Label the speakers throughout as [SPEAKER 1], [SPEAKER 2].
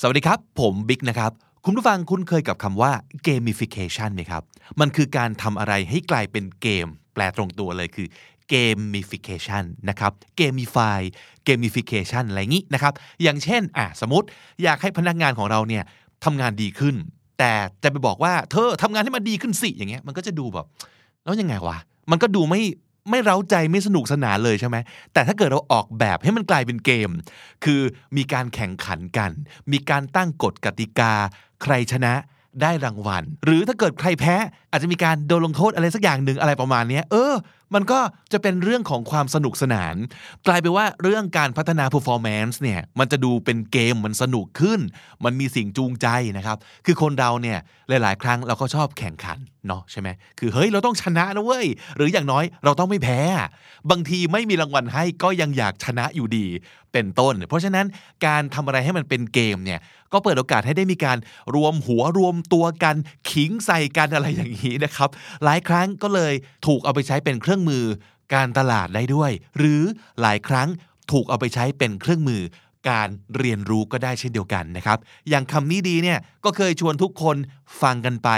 [SPEAKER 1] สวัสดีครับ ผมบิ๊กนะครับ คุณผู้ฟังคุ้นเคยกับคำว่า gamification ไหมครับ มันคือการทำอะไรให้กลายเป็นเกม แปลตรงตัวเลยคือ gamification นะครับ gamify gamification อะไรงี้นะครับ อย่างเช่นอะสมมติอยากให้พนักงานของเราเนี่ยทำงานดีขึ้น แต่จะไปบอกว่าเธอทำงานให้มันดีขึ้นสิอย่างเงี้ยมันก็จะดูแบบ แล้วยังไงวะมันก็ดูไม่ ไม่เร้าใจไม่สนุกสนานเลยใช่ไหมแต่ถ้าเกิดเราออกแบบให้มันกลายเป็นเกม คือมีการแข่งขันกัน มีการตั้งกฎกติกา ใครชนะได้รางวัล หรือถ้าเกิดใครแพ้ อาจจะมีการโดนลงโทษอะไรสักอย่างหนึ่งอะไรประมาณนี้เออ มันก็จะเป็นเรื่องของความสนุกสนาน กลายเป็นว่าเรื่องการพัฒนา performance เนี่ยมันจะดูเป็นเกมมันสนุกขึ้น มันมีสิ่งจูงใจนะครับ คือคนเราเนี่ยหลาย ๆ ครั้งเราก็ชอบแข่งขัน เนาะใช่ไหมคือเฮ้ยเราต้องชนะนะเว้ย หรืออย่างน้อยเราต้องไม่แพ้ บางทีไม่มีรางวัลให้ก็ยังอยากชนะอยู่ดี เป็นต้น เพราะฉะนั้นการทำอะไรให้มันเป็นเกมเนี่ย ก็เปิดโอกาสให้ได้มีการรวมหัวรวมตัวกัน ขิงใส่กันอะไรอย่างนี้นะครับ หลายครั้งก็เลยถูกเอาไปใช้เป็นเครื่องมือการตลาดได้ด้วย หรือหลายครั้งถูกเอาไปใช้เป็นเครื่องมือ การเรียนรู้ก็ได้เช่นเดียวกันนะครับ อย่างคำนี้ดีเนี่ยก็เคยชวนทุกคนฟังกันไป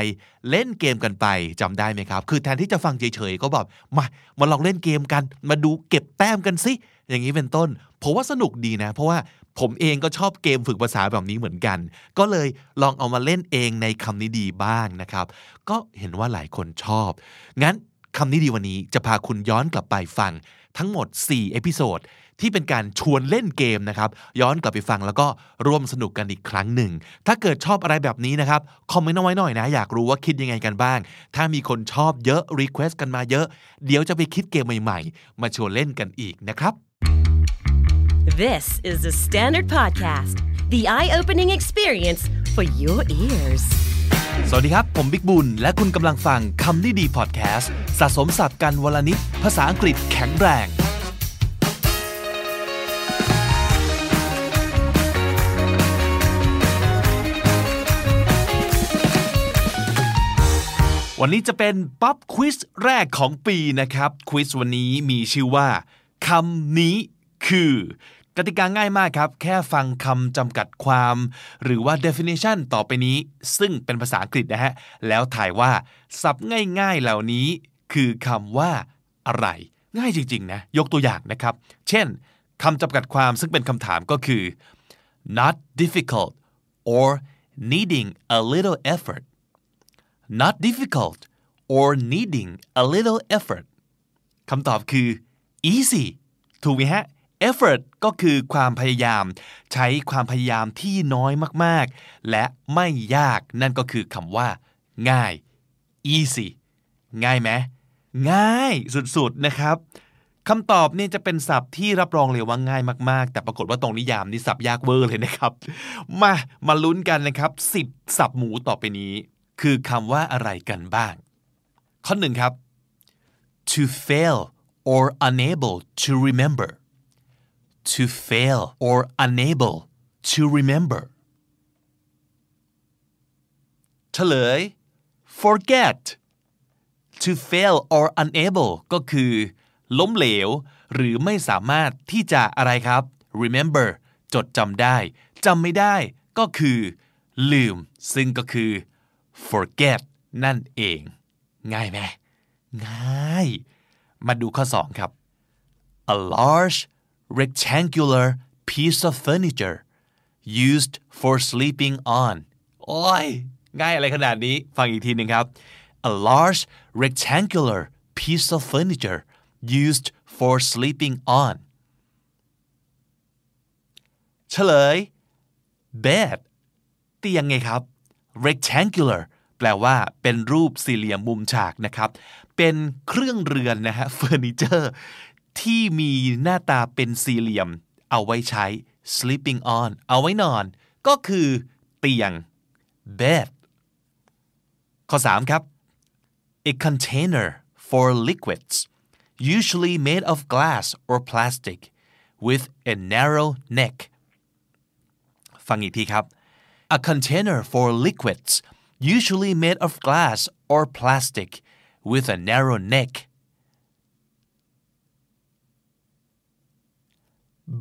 [SPEAKER 1] เล่นเกมกันไปจำได้ไหมครับ คือแทนที่จะฟังเฉยๆก็แบบมามาลองเล่นเกมกัน มาดูเก็บแต้มกันสิอย่างนี้เป็นต้น ผมว่าสนุกดีนะ เพราะว่าผมเองก็ชอบเกมฝึกภาษาแบบนี้เหมือนกัน ก็เลยลองเอามาเล่นเองในคำนี้ดีบ้างนะครับ ก็เห็นว่าหลายคนชอบ งั้นคำนี้ดีวันนี้จะพาคุณย้อนกลับไปฟังทั้งหมด 4 episode ที่เป็นการชวนเล่นเกมนะครับ ย้อนกลับไปฟังแล้วก็ร่วมสนุกกันอีกครั้งหนึ่ง ถ้าเกิดชอบอะไรแบบนี้นะครับคอมเมนต์เอาไว้หน่อยนะ อยากรู้ว่าคิดยังไงกันบ้าง ถ้ามีคนชอบเยอะ request กันมาเยอะ เดี๋ยวจะไปคิดเกมใหม่ๆ มาชวนเล่นกันอีกนะครับ
[SPEAKER 2] This is the Standard Podcast, the eye opening experience for your ears.
[SPEAKER 1] สวัสดีครับ ผมบิ๊กบุญ และคุณกำลังฟังคำนี้ดีพอดแคสต์ สะสมศัพท์กันวันละนิด ภาษาอังกฤษแข็งแรง วันนี้จะเป็นป๊อปควิสแรกของปีนะครับควิสวันนี้มีชื่อว่าคำนี้คือกติกาง่ายมากครับ แค่ฟังคำจำกัดความ หรือว่า definition ต่อไปนี้ ซึ่งเป็นภาษาอังกฤษนะฮะ แล้วถ่ายว่าศัพท์ง่ายๆเหล่านี้ คือคำว่าอะไร ง่ายจริงๆนะ ยกตัวอย่างนะครับ เช่นคำจำกัดความซึ่งเป็นคำถามก็คือ not difficult or needing a little effort not difficult or needing a little effort คำตอบคือ easy ถูกไหมฮะ effort ก็คือความพยายาม ใช้ความพยายามที่น้อยมากๆ และไม่ยากนั่นก็คือคำว่า ง่าย easy ง่ายไหมง่ายสุดๆนะครับคำตอบเนี่ยจะเป็นศัพท์ที่รับรองเลยว่าง่ายมากๆ แต่ปรากฏว่าตรงนิยามนี่ศัพท์ยากเวอร์เลยนะครับ มามาลุ้นกันนะครับ 10 ศัพท์หมูต่อไปนี้ คือคำว่าอะไรกันบ้าง ข้อหนึ่งครับ to fail or unable to remember to fail or unable to remember เฉลย forget to fail or unable ก็คือ ล้มเหลว หรือไม่สามารถที่จะอะไรครับ remember จดจำได้จำไม่ได้ ก็คือ ลืม ซึ่งก็คือ forget นั่นเอง ง่ายไหมง่าย มาดูข้อ 2 ครับ a large rectangular piece of furniture used for sleeping on โอ้ย ง่ายอะไรขนาดนี้ ฟังอีกทีหนึ่งครับ a large rectangular piece of furniture used for sleeping on เฉลย bed เตียงไงครับ rectangular แปลว่าเป็นรูปสี่เหลี่ยมมุมฉากนะครับ เป็นเครื่องเรือนนะฮะเฟอร์นิเจอร์ ที่มีหน้าตาเป็นสี่เหลี่ยม เอาไว้ใช้ sleeping on เอาไว้นอน ก็คือเตียง bed ข้อ 3 ครับ a container for liquids usually made of glass or plastic with a narrow neck ฟังอีกทีครับ a container for liquids usually made of glass or plastic with a narrow neck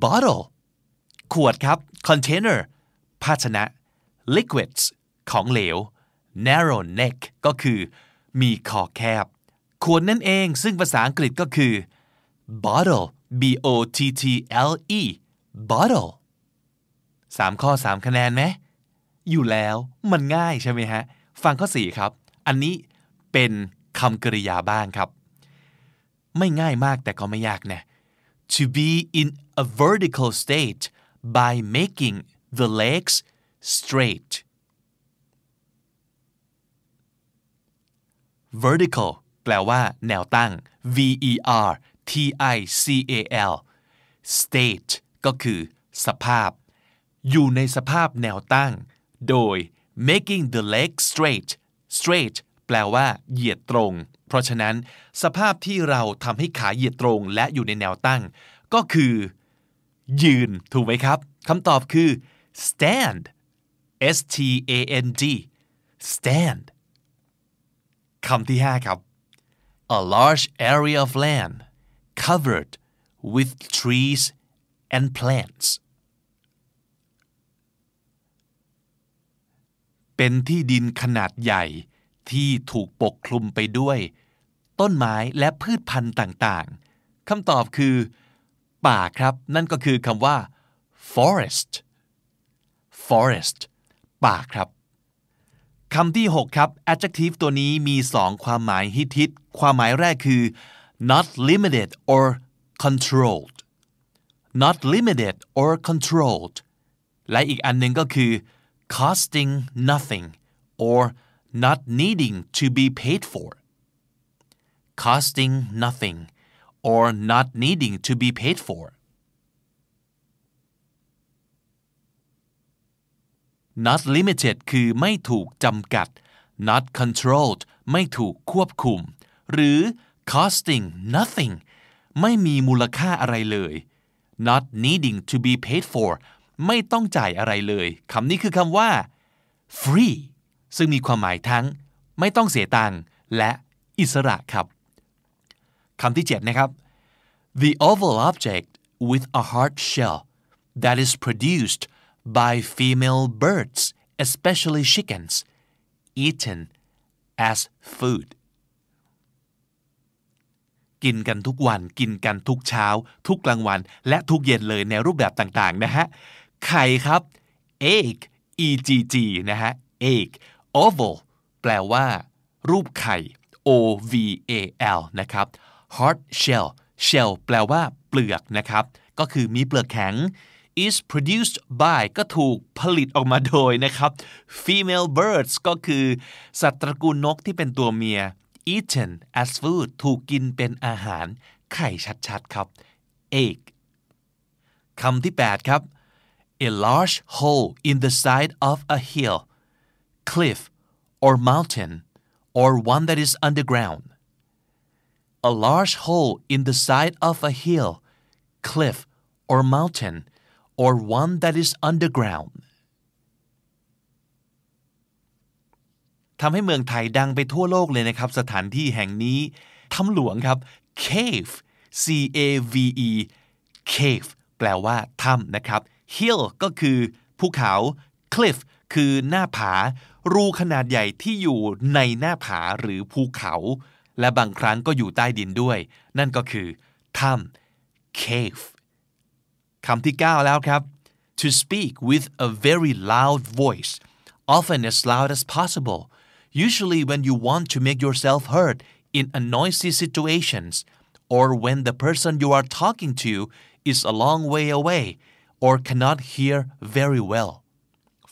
[SPEAKER 1] bottle ขวดครับ container ภาชนะ liquids ของเหลว narrow neck ก็คือ มีคอแคบ ขวดนั่นเองซึ่งภาษาอังกฤษก็คือ bottle b o t t l e bottle สามข้อสามคะแนนไหม อยู่แล้วมันง่ายใช่ไหมฮะ ฟังข้อสี่ครับ อันนี้เป็นคำกริยาบ้างครับ ไม่ง่ายมากแต่ก็ไม่ยากนะ to be in a vertical state by making the legs straight vertical แปลว่า แนวตั้ง v e r t i c a l state ก็คือ สภาพ อยู่ในสภาพแนวตั้ง โดย making the leg straight straight แปลว่า เหยียดตรง เพราะฉะนั้น สภาพที่เราทำให้ขาเหยียดตรงและอยู่ในแนวตั้ง ก็คือ ยืน ถูกไหมครับคำตอบคือ stand s t a n d stand คำที่ 5 ครับ a large area of land covered with trees and plants เป็นที่ดินขนาดใหญ่ที่ถูกปกคลุมไปด้วย ต้นไม้และพืชพันธุ์ต่างๆคำตอบคือ ป่าครับ นั่นก็คือคำว่า forest forest ป่าครับคำที่ 6 ครับ adjective ตัวนี้มี 2 ความหมายฮิตๆความหมายแรกคือ not limited or controlled not limited or controlled และอีกอันหนึ่งก็คือ costing nothing or not needing to be paid for costing nothing or not needing to be paid for not limited คือไม่ถูกจำกัด not controlled ไม่ถูกควบคุม หรือ costing nothing ไม่มีมูลค่าอะไรเลย not needing to be paid for ไม่ต้องจ่ายอะไรเลยคำนี้คือคำว่า free ซึ่งมีความหมายทั้ง ไม่ต้องเสียตังค์และอิสระครับคำที่7นะครับ the oval object with a hard shell that is produced by female birds especially chickens eaten as food กินกันทุกวัน กินกันทุกเช้า ทุกกลางวัน และทุกเย็นเลยในรูปแบบต่างๆ นะฮะ ไข่ครับ egg e g g นะฮะ egg oval แปลว่า รูปไข่ o v a l นะครับ hard shell shell แปลว่า เปลือกนะครับ ก็คือมีเปลือกแข็ง is produced by ก็ถูกผลิตออกมาโดยนะครับ female birds ก็คือ สัตว์ตระกูลนกที่เป็นตัวเมีย eaten as food ถูกกินเป็นอาหาร ไข่ชัดๆครับ egg คำที่ 8 ครับ a large hole in the side of a hill cliff or mountain or one that is underground a large hole in the side of a hill cliff or mountain or one that is underground ทำให้เมืองไทยดังไปทั่วโลกเลยนะครับ สถานที่แห่งนี้ถ้ำหลวงครับ cave c a v e cave แปลว่าถ้ำนะครับ hill ก็คือภูเขา cliff คือหน้าผา รูขนาดใหญ่ที่อยู่ในหน้าผาหรือภูเขา และบางครั้งก็อยู่ใต้ดินด้วย นั่นก็คือถ้ำ cave คำที่ 9 แล้วครับ to speak with a very loud voice often as loud as possible usually when you want to make yourself heard in a noisy situations or when the person you are talking to is a long way away or cannot hear very well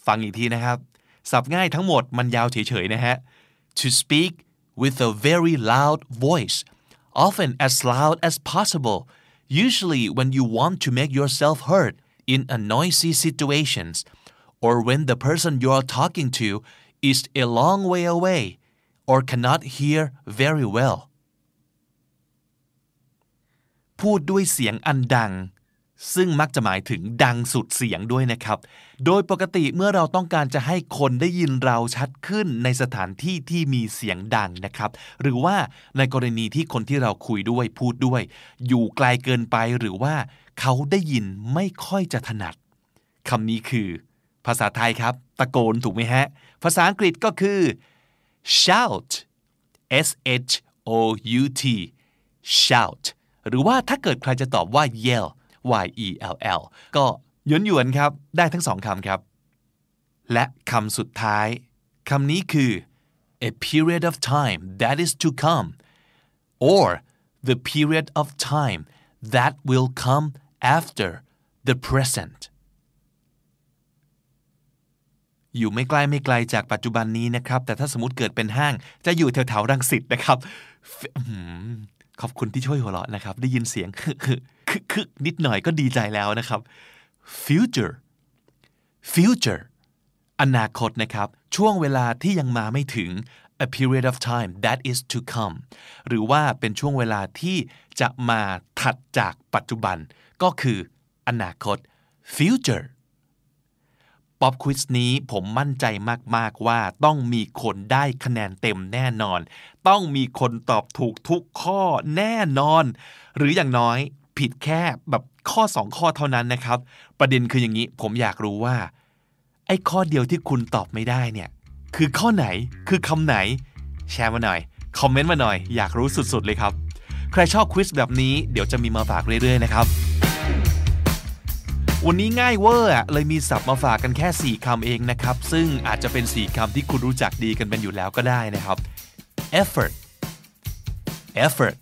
[SPEAKER 1] ฟังอีกทีนะครับ สับง่ายทั้งหมดมันยาวเฉยๆนะฮะ to speak with a very loud voice often as loud as possible usually when you want to make yourself heard in a noisy situations or when the person you are talking to is a long way away or cannot hear very well พูดด้วยเสียงอันดัง ซึ่งมักจะหมายถึงดังสุดเสียงด้วยนะครับ โดยปกติเมื่อเราต้องการจะให้คนได้ยินเราชัดขึ้นในสถานที่ที่มีเสียงดังนะครับ หรือว่าในกรณีที่คนที่เราคุยด้วยพูดด้วย อยู่ไกลเกินไปหรือว่าเขาได้ยินไม่ค่อยจะถนัดคำนี้คือ ภาษาไทยครับ ตะโกนถูกไหมฮะ ภาษาอังกฤษก็คือ shout s h o u t shout หรือว่าถ้าเกิดใครจะตอบว่า yell y e l l ก็ยวนหยวนครับ ได้ทั้งสองคำครับ และคำสุดท้ายคำนี้คือ a period of time that is to come or the period of time that will come after the present อยู่ไม่ใกล้ไม่ไกลจากปัจจุบันนี้นะครับ แต่ถ้าสมมติเกิดเป็นห้าง จะอยู่แถวๆรังสิตนะครับ ขอบคุณที่ช่วยหัวเราะนะครับ ได้ยินเสียง คึกๆนิดหน่อยก็ดีใจแล้วนะครับ future future อนาคตนะครับ ช่วงเวลาที่ยังมาไม่ถึง a period of time that is to come หรือว่าเป็นช่วงเวลาที่จะมาถัดจากปัจจุบัน ก็คืออนาคต future ป๊อปควิสนี้ผมมั่นใจมาก ๆ ว่าต้องมีคนได้คะแนนเต็มแน่นอน ต้องมีคนตอบถูกทุกข้อแน่นอน หรืออย่างน้อย ผิดแค่แบบข้อสองข้อเท่านั้นนะครับ ประเด็นคืออย่างนี้ ผมอยากรู้ว่า ไอ้ข้อเดียวที่คุณตอบไม่ได้เนี่ย คือข้อไหนคือคำไหน แชร์มาหน่อย คอมเมนต์มาหน่อย อยากรู้สุดๆเลยครับ ใครชอบควิสแบบนี้เดี๋ยวจะมีมาฝากเรื่อยๆนะครับ วันนี้ง่ายเวอร์เลยมีศัพท์มาฝากกันแค่ 4คำเองนะครับ ซึ่งอาจจะเป็น 4คำที่คุณรู้จักดีกันเป็นอยู่แล้วก็ได้นะครับ effort effort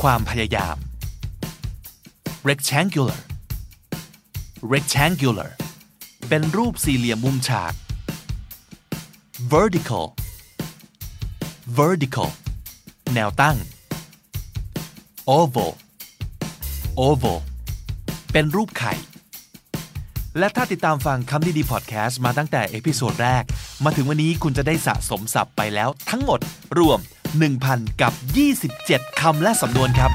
[SPEAKER 1] ความพยายาม rectangular rectangular เป็นรูปสี่เหลี่ยมมุมฉาก vertical vertical แนวตั้ง oval oval เป็นรูปไข่ และถ้าติดตามฟังคำนี้ดีพอดแคสต์มาตั้งแต่ episode แรก มาถึงวันนี้คุณจะได้สะสมศัพท์ไปแล้วทั้งหมดรวม 1,000 กับ 27 คำและสำนวนครับ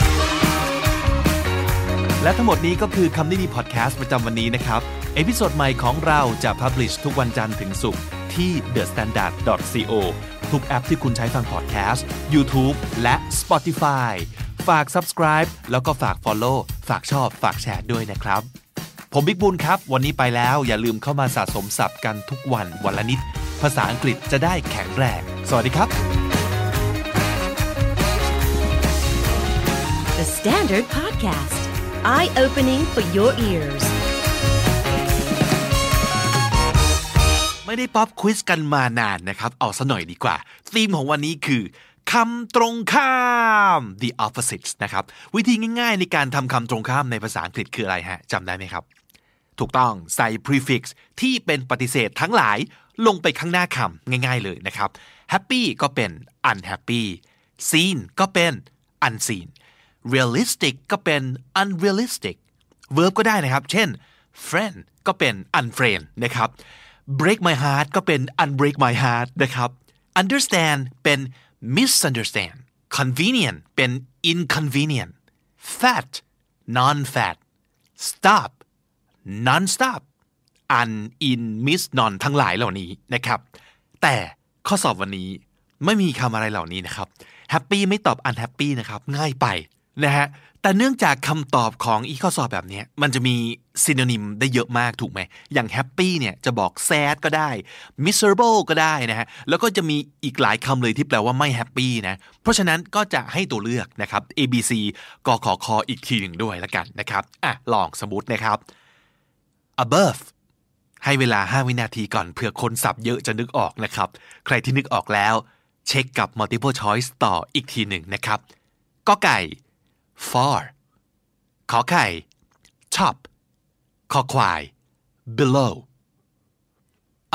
[SPEAKER 1] และทั้งหมดนี้ก็คือคำนี้ดีพอดแคสต์ประจำวันนี้นะครับ episode ใหม่ของเราจะ publish ทุกวันจันทร์ถึงศุกร์ที่ thestandard.co ทุกแอปที่คุณใช้ฟังพอดแคสต์ YouTube และ Spotify ฝาก subscribe แล้วก็ฝาก follow ฝากชอบ ฝากแชร์ด้วยนะครับ ผมบิ๊กบุญครับ วันนี้ไปแล้วอย่าลืมเข้ามาสะสมศัพท์กันทุกวันวันละนิด ภาษาอังกฤษจะได้แข็งแรง สวัสดีครับ
[SPEAKER 2] The Standard Podcast, eye opening for your ears.
[SPEAKER 1] ไม่ได้ป๊อปควิสกันมานานนะครับ เอาซะหน่อยดีกว่า ธีมของวันนี้คือคำตรงข้าม the opposites นะครับ วิธีง่ายๆในการทำคำตรงข้ามในภาษาอังกฤษคืออะไรฮะจำได้ไหมครับ ถูกต้องใส่ prefix ที่เป็นปฏิเสธทั้งหลายลงไปข้างหน้าคำง่ายๆเลยนะครับ happy ก็เป็น unhappy seen ก็เป็น unseen realistic ก็เป็น unrealistic verb ก็ได้นะครับ เช่น friend ก็เป็น unfriend นะครับ break my heart ก็เป็น unbreak my heart นะครับ understand เป็น misunderstand convenient เป็น inconvenient fat non fat stop non stop un in miss non ทั้งหลายเหล่านี้นะครับ แต่ข้อสอบวันนี้ไม่มีคำอะไรเหล่านี้นะครับ happy ไม่ตอบ unhappy นะครับ ง่ายไป นะฮะแต่เนื่องจากคำตอบของอีข้อสอบแบบนี้มันจะมีซีโนนิมได้เยอะมากถูกไหม อย่าง happy เนี่ยจะบอก sad ก็ได้ miserable ก็ได้นะฮะ แล้วก็จะมีอีกหลายคำเลยที่แปลว่าไม่ happy นะ เพราะฉะนั้นก็จะให้ตัวเลือกนะครับ A B C กขอคออีกทีหนึ่งด้วยละกันนะครับ อะ ลองสมมตินะครับ above ให้เวลา 5 วินาทีก่อนเผื่อคนสับเยอะจะนึกออกนะครับ ใครที่นึกออกแล้ว เช็คกับ multiple choice ต่ออีกทีหนึ่งนะครับก็ไก่ far ขอไข่ top ขอควาย below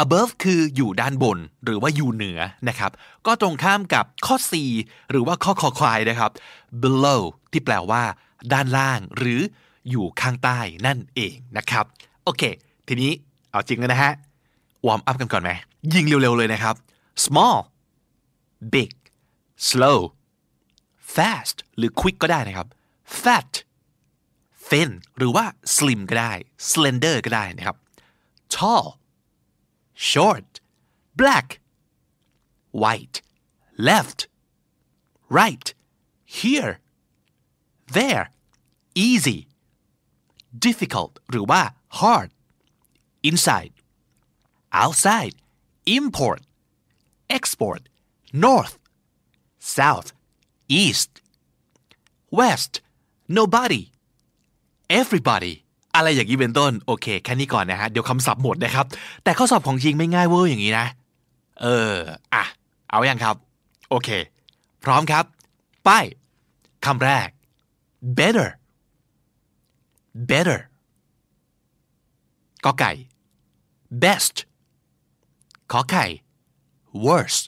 [SPEAKER 1] above คืออยู่ด้านบนหรือว่าอยู่เหนือนะครับ ก็ตรงข้ามกับข้อ C หรือว่าข้อคอควายนะครับ below ที่แปลว่า ด้านล่างหรืออยู่ข้างใต้นั่นเองนะครับ โอเค ทีนี้เอาจริงแล้วนะฮะวอร์มอัพกันก่อนไหม ยิงเร็วๆเลยนะครับ small big slow fast หรือ quick ก็ได้นะครับ fat thin หรือว่า slim ก็ได้ slender ก็ได้นะครับ tall short black white left right here there easy difficult หรือว่า hard inside outside import export north south east west nobody everybody อะไรอย่างนี้เป็นต้นโอเค แค่นี้ก่อนนะฮะ เดี๋ยวคำศัพท์หมดนะครับ แต่ข้อสอบของจริงไม่ง่ายเวอร์อย่างนี้นะ เออ อะ เอาอยัางครับ โอเค พร้อมครับ ไปคำแรก better better ก็ไก่ best ขอไข่ worse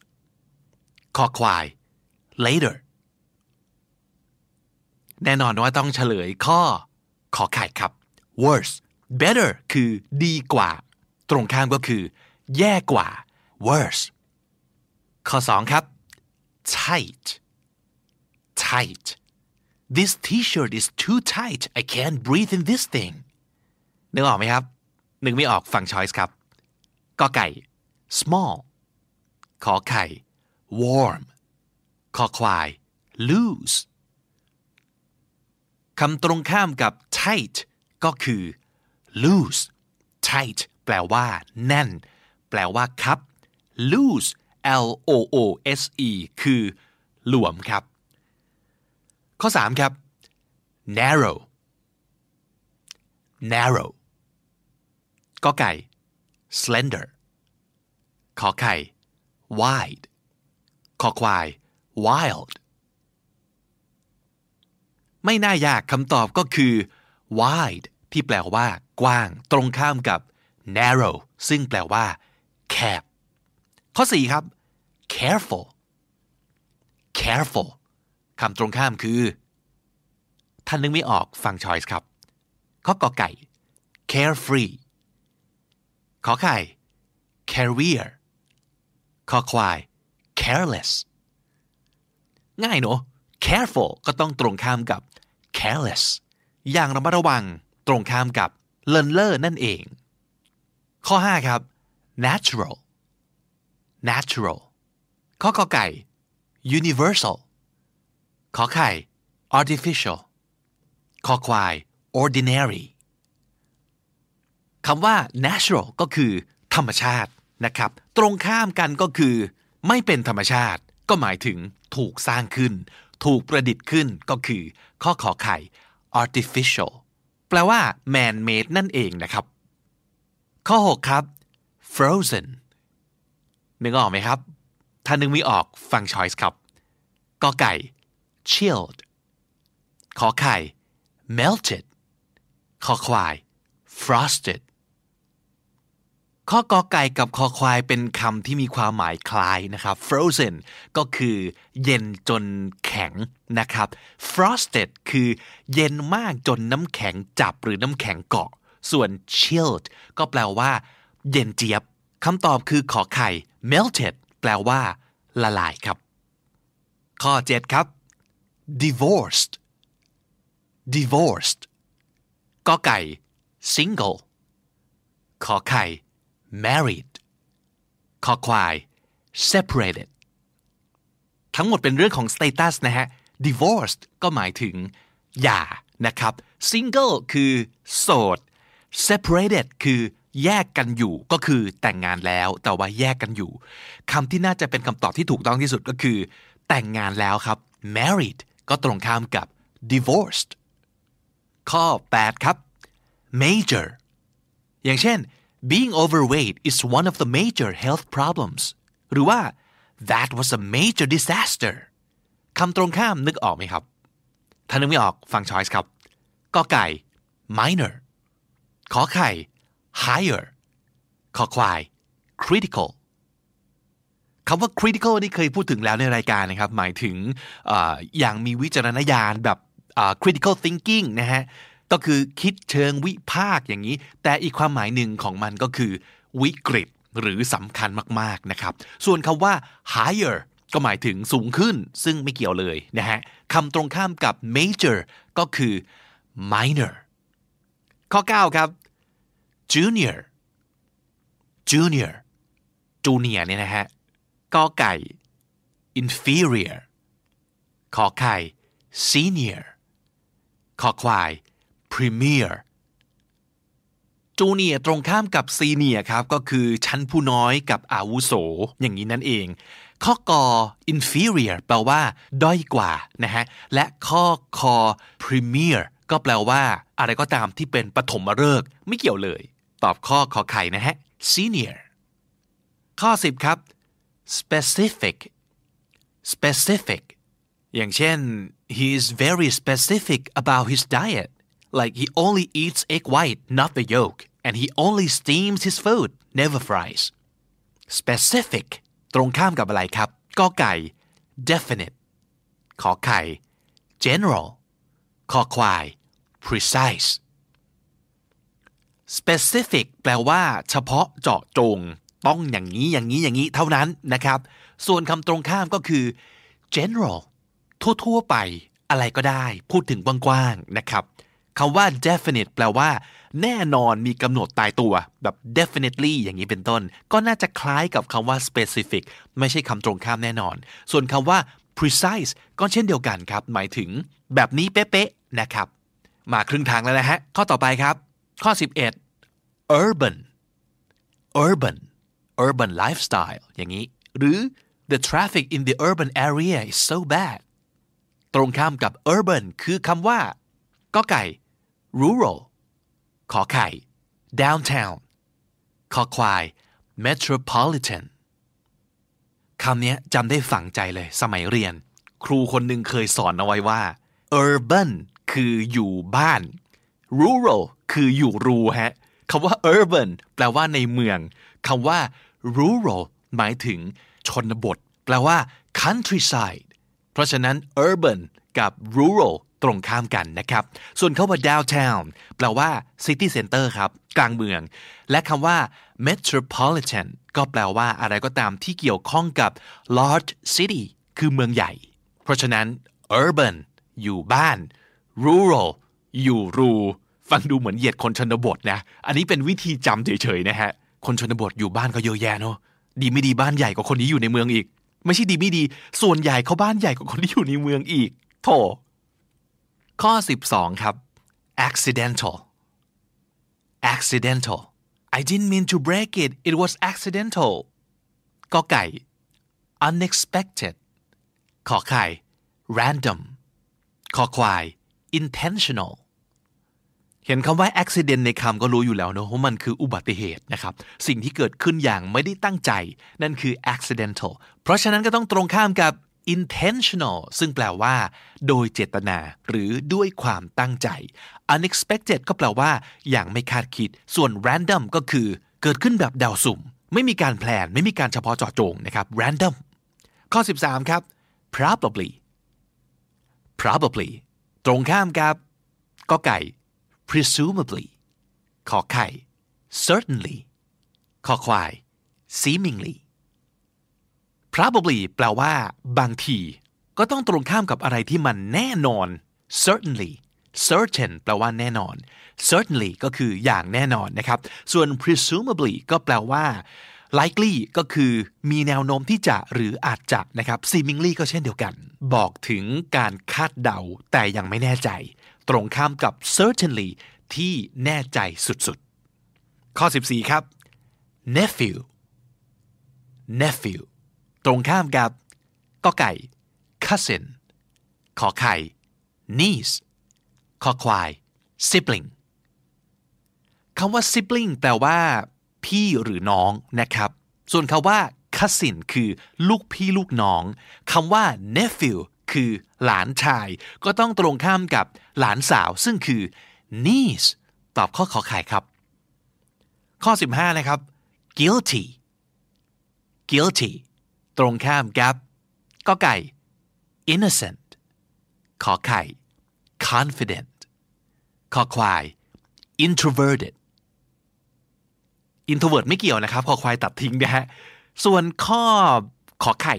[SPEAKER 1] ขอควาย later แน่นอนว่าต้องเฉลยข้อขอไข่ครับ worse better คือดีกว่า ตรงข้ามก็คือ แย่กว่า worse ข้อสองครับ tight tight this t-shirt is too tight I can't breathe in this thing นึกออกไหมครับ นึกไม่ออกฟัง choice ครับกอไก่ small ขอไข่ warm ขอควาย loose คำตรงข้ามกับ tight ก็คือ loose tight แปลว่า แน่น แปลว่าครับ loose L O O S E คือ หลวมครับ ข้อ 3 ครับ narrow narrow ก็ไก่ slender ขอไข่ wide ขอควาย wild ไม่น่ายากคำตอบก็คือ wide ที่แปลว่ากว้าง ตรงข้ามกับ narrow ซึ่งแปลว่าแคบข้อ 4 ครับ careful careful คำตรงข้ามคือ ท่านนึกไม่ออกฟัง choice ครับ ข้อกอไก่ carefree ขอไข่ career ขอควาย careless ง่ายเนอะ careful ก็ต้องตรงข้ามกับ careless อย่างระมัดระวังตรงข้ามกับเลินเล่อนั่นเอง ข้อ 5 ครับ natural natural ข้อกอไก่ universal ขอไข่ artificial ขอควาย ordinary คำว่า natural ก็คือธรรมชาตินะครับ ตรงข้ามกันก็คือ ไม่เป็นธรรมชาติ ก็หมายถึงถูกสร้างขึ้น ถูกประดิษฐ์ขึ้นก็คือข้อขอไข่ artificial แปลว่า man made นั่นเองนะครับ ข้อ 6 ครับ frozen นึกออกไหมครับ ถ้านึกไม่ออกฟัง choice ครับกอไก่ chilled ขอไข่ melted ขอควาย frosted ข้อกอไก่กับคอควายเป็นคำที่มีความหมายคล้ายนะครับ frozen ก็คือเย็นจนแข็งนะครับ frosted คือเย็นมากจนน้ำแข็งจับหรือน้ำแข็งเกาะ ส่วน chilled ก็แปลว่า เย็นเจี๊ยบคำตอบคือขอไข่ melted แปลว่า ละลายครับ ข้อ 7 ครับ divorced divorced กอไก่ single ขอไข่ married ขอควาย separated ทั้งหมดเป็นเรื่องของ status นะฮะ divorced ก็หมายถึง หย่านะครับ single คือโสด separated คือแยกกันอยู่ก็คือแต่งงานแล้วแต่ว่าแยกกันอยู่คำที่น่าจะเป็นคำตอบที่ถูกต้องที่สุดก็คือ แต่งงานแล้วครับ married ก็ตรงข้ามกับ divorced ข้อ 8 ครับ major อย่างเช่น being overweight is one of the major health problems หรือว่า that was a major disaster คำตรงข้ามนึกออกไหมครับ ถ้านึกไม่ออกฟังช้อยส์ครับกอไก่ minor ขอไข่ higher ขอควาย critical คำว่า critical นี่เคยพูดถึงแล้วในรายการนะครับ หมายถึงออย่างมีวิจารณญาณแบบ critical thinking นะฮะ ก็คือคิดเชิงวิพากษ์อย่างนี้ แต่อีกความหมายหนึ่งของมันก็คือ วิกฤตหรือสำคัญมากๆนะครับ ส่วนคำว่า higher ก็หมายถึงสูงขึ้น ซึ่งไม่เกี่ยวเลยนะฮะคำตรงข้ามกับ major ก็คือ minor ข้อ 9 ครับ junior junior junior เนี่ยนะฮะกอไก่ inferior ขอไข่ senior ขอควาย premier จูเนียตรงข้ามกับซีเนียครับ ก็คือชั้นผู้น้อยกับอาวุโส อย่างนี้นั่นเอง ข้อกอ inferior แปลว่า ด้อยกว่านะฮะ และข้อคอ premier ก็แปลว่า อะไรก็ตามที่เป็นปฐมฤกษ์ไม่เกี่ยวเลย ตอบข้อขอไข่นะฮะ senior ข้อ 10 ครับ specific specific อย่างเช่น he is very specific about his diet like he only eats egg white not the yolk and he only steams his food never fries specific ตรงข้ามกับอะไรครับก็ไก่ definite ขอไข่ general ขอควาย precise specific แปลว่า เฉพาะเจาะจง ต้องอย่างนี้อย่างนี้อย่างนี้เท่านั้นนะครับ ส่วนคำตรงข้ามก็คือ general ทั่วๆไปอะไรก็ได้ พูดถึงกว้างๆนะครับ คำว่า definite แปลว่า แน่นอนมีกำหนดตายตัวแบบ definitely อย่างนี้เป็นต้น ก็น่าจะคล้ายกับคำว่า specific ไม่ใช่คำตรงข้ามแน่นอน ส่วนคำว่า precise ก็เช่นเดียวกันครับ หมายถึงแบบนี้เป๊ะๆนะครับ มาครึ่งทางแล้วนะฮะ ข้อต่อไปครับ ข้อ 11 urban urban urban lifestyle อย่างนี้ หรือ the traffic in the urban area is so bad ตรงข้ามกับ urban คือคำว่าก็ไก่ rural ขอไข่ downtown ขอควาย metropolitan คำนี้จำได้ฝังใจเลยสมัยเรียน ครูคนหนึ่งเคยสอนเอาไว้ว่า urban คืออยู่บ้าน rural คืออยู่รูฮะคำว่า urban แปลว่าในเมืองคำว่า rural หมายถึงชนบท แปลว่า countryside เพราะฉะนั้น urban กับ rural ตรงข้ามกันนะครับ ส่วนคาว่า downtown แปลว่า city center ครับ กลางเมือง และคำว่า metropolitan ก็แปลว่าอะไรก็ตามที่เกี่ยวข้องกับ large city คือเมืองใหญ่ เพราะฉะนั้น urban อยู่บ้าน rural อยู่รู ฟังดูเหมือนเหยียดคนชนบทนะ อันนี้เป็นวิธีจำเฉยๆนะฮะ คนชนบทอยู่บ้านก็เยอะแยะเนาะ ดีไม่ดีบ้านใหญ่กว่าคนนี้อยู่ในเมืองอีก ไม่ใช่ดีไม่ดี ส่วนใหญ่เขาบ้านใหญ่กว่าคนที่อยู่ในเมืองอีก โถ ข้อ 12 ครับ accidental accidental I didn't mean to break it it was accidental ก็ไก่ unexpected ขอไข่ random ขอควาย intentional เห็นคำว่า accident ในคำก็รู้อยู่แล้วเนอะว่ามันคืออุบัติเหตุนะครับ สิ่งที่เกิดขึ้นอย่างไม่ได้ตั้งใจ นั่นคือ accidental เพราะฉะนั้นก็ต้องตรงข้ามกับ intentional ซึ่งแปลว่า โดยเจตนา หรือด้วยความตั้งใจ unexpected ก็แปลว่า อย่างไม่คาดคิด ส่วน random ก็คือ เกิดขึ้นแบบเดาสุ่ม ไม่มีการแพลน ไม่มีการเฉพาะเจาะจงนะครับ random ข้อ 13 ครับ probably probably ตรงข้ามกับก็ไก่ presumably ขอไข่ certainly ขอควาย seemingly probably แปลว่า บางที ก็ต้องตรงข้ามกับอะไรที่มันแน่นอน certainly certain แปลว่าแน่นอน certainly ก็คืออย่างแน่นอนนะครับ ส่วน presumably ก็แปลว่า likely ก็คือมีแนวโน้มที่จะหรืออาจจะนะครับ seemingly ก็เช่นเดียวกัน บอกถึงการคาดเดาแต่ยังไม่แน่ใจ ตรงข้ามกับ certainly ที่แน่ใจสุดๆ ข้อ 14 ครับ nephew nephew ตรงข้ามกับก็ไก่ cousin ขอไข่ niece ขอควาย sibling คำว่า sibling แปลว่า พี่หรือน้องนะครับ ส่วนคำว่า cousin คือลูกพี่ลูกน้องคำว่า nephew คือหลานชาย ก็ต้องตรงข้ามกับหลานสาว ซึ่งคือ niece ตอบข้อขอไข่ครับ ข้อ 15 นะครับ guilty guilty ตรงข้ามกับก็ไก่ innocent ขอไข่ confident ขอควาย introverted introvert ไม่เกี่ยวนะครับ ขอควายตัดทิ้งนะฮะ ส่วนข้อขอไข่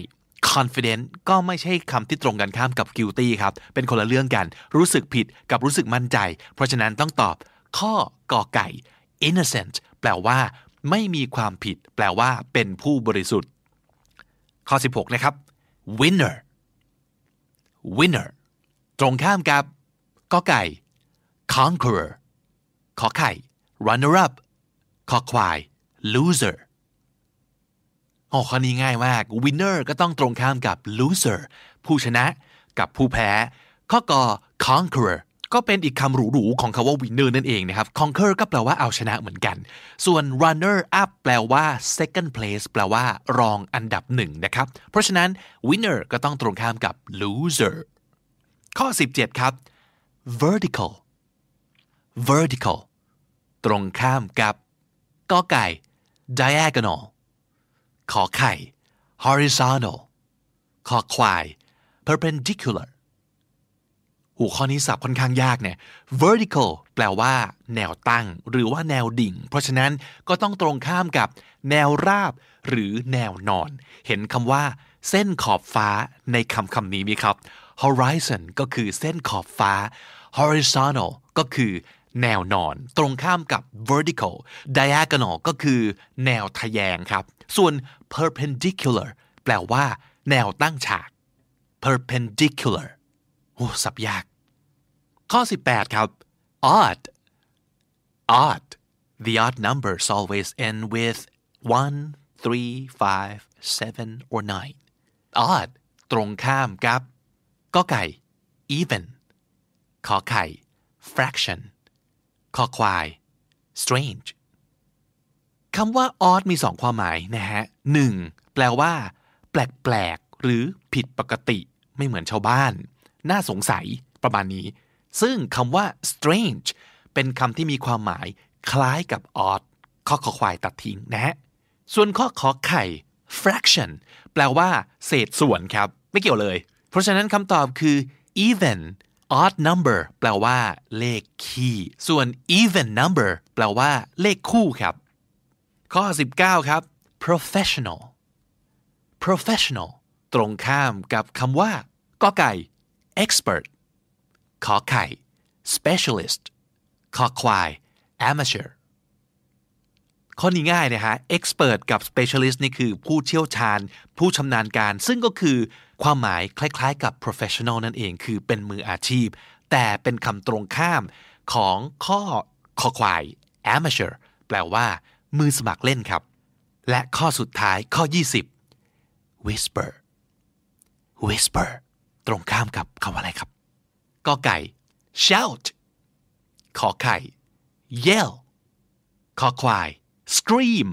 [SPEAKER 1] confident ก็ไม่ใช่คำที่ตรงกันข้ามกับ guilty ครับ เป็นคนละเรื่องกัน รู้สึกผิดกับรู้สึกมั่นใจ เพราะฉะนั้นต้องตอบข้อกอไก่ innocent แปลว่า ไม่มีความผิด แปลว่า เป็นผู้บริสุทธิ์ ข้อ 16 นะครับ winner winner ตรงข้ามกับก็ไก่ conqueror ขอไข่ runner up คอควาย loser โอ้ข้อนี้ง่ายมาก winner ก็ต้องตรงข้ามกับ loser ผู้ชนะกับผู้แพ้ ข้อกอ conqueror ก็เป็นอีกคำหรูๆของคาว่า winner นั่นเองนะครับ conquer ก็แปลว่าเอาชนะเหมือนกัน ส่วน runner up แปลว่า second place แปลว่ารองอันดับหนึ่งนะครับ เพราะฉะนั้น winner ก็ต้องตรงข้ามกับ loser ข้อ 17 ครับ vertical vertical ตรงข้ามกับกอไก่ diagonal ขอไข่ horizontal ขอควาย perpendicular หูข้อนี้สับค่อนข้างยากเนี่ย vertical แปลว่า แนวตั้ง หรือว่าแนวดิ่ง เพราะฉะนั้นก็ต้องตรงข้ามกับ แนวราบ หรือแนวนอน เห็นคำว่า เส้นขอบฟ้าในคำคำนี้ไหมครับ horizon ก็คือเส้นขอบฟ้า horizontal ก็คือ แนวนอน ตรงข้ามกับ vertical diagonal ก็คือ แนวทะแยงครับ ส่วน perpendicular แปลว่า แนวตั้งฉาก perpendicular โอ้สับยาก ข้อ 18 ครับ odd odd the odd numbers always end with 1 3 5 7 or 9 odd ตรงข้ามกับก็ไก่ even ขอไข่ fraction ขอควาย strange คำว่า odd มีสองความหมายนะฮะหนึ่งแปลว่า แปลกๆ หรือผิดปกติ ไม่เหมือนชาวบ้าน น่าสงสัยประมาณนี้ ซึ่งคำว่า strange เป็นคำที่มีความหมายคล้ายกับ odd ข้อขอควายตัดทิ้งนะฮะ ส่วนข้อขอไข่ fraction แปลว่า เศษส่วนครับ ไม่เกี่ยวเลย เพราะฉะนั้นคำตอบคือ even odd number แปลว่า เลขคี่ ส่วน even number แปลว่า เลขคู่ครับ ข้อ 19 ครับ professional professional ตรงข้ามกับคำว่าก็ไก่ expert ขอไข่ specialist ขอควาย amateur ข้อนี้ง่ายนะฮะ expert กับ specialist นี่คือผู้เชี่ยวชาญ ผู้ชำนาญการ ซึ่งก็คือความหมายคล้ายๆกับ professional นั่นเอง คือเป็นมืออาชีพ แต่เป็นคำตรงข้ามของข้อคอควาย amateur แปลว่า มือสมัครเล่นครับ และข้อสุดท้ายข้อ 20 whisper whisper ตรงข้ามกับคำว่าอะไรครับกอไก่ shout ขอไข่ yell ขอควาย scream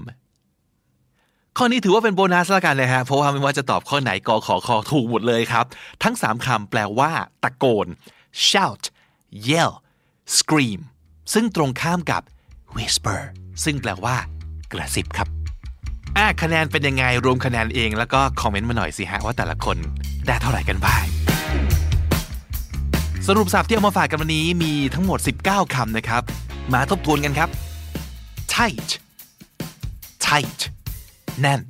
[SPEAKER 1] ข้อนี้ถือว่าเป็นโบนัสละกันนะฮะ เพราะว่าไม่ว่าจะตอบข้อไหนกอขอคอถูกหมดเลยครับ ทั้ง 3คำแปลว่า ตะโกน shout yell scream ซึ่งตรงข้ามกับ whisper ซึ่งแปลว่า กระซิบครับ อะคะแนนเป็นยังไงรวมคะแนนเองแล้วก็คอมเมนต์มาหน่อยสิฮะว่าแต่ละคนได้เท่าไหร่กันบ้างสรุปสับที่เอามาฝากกันวันนี้มีทั้งหมด 19 คำนะครับ มาทบทวนกันครับ tight tight แน่น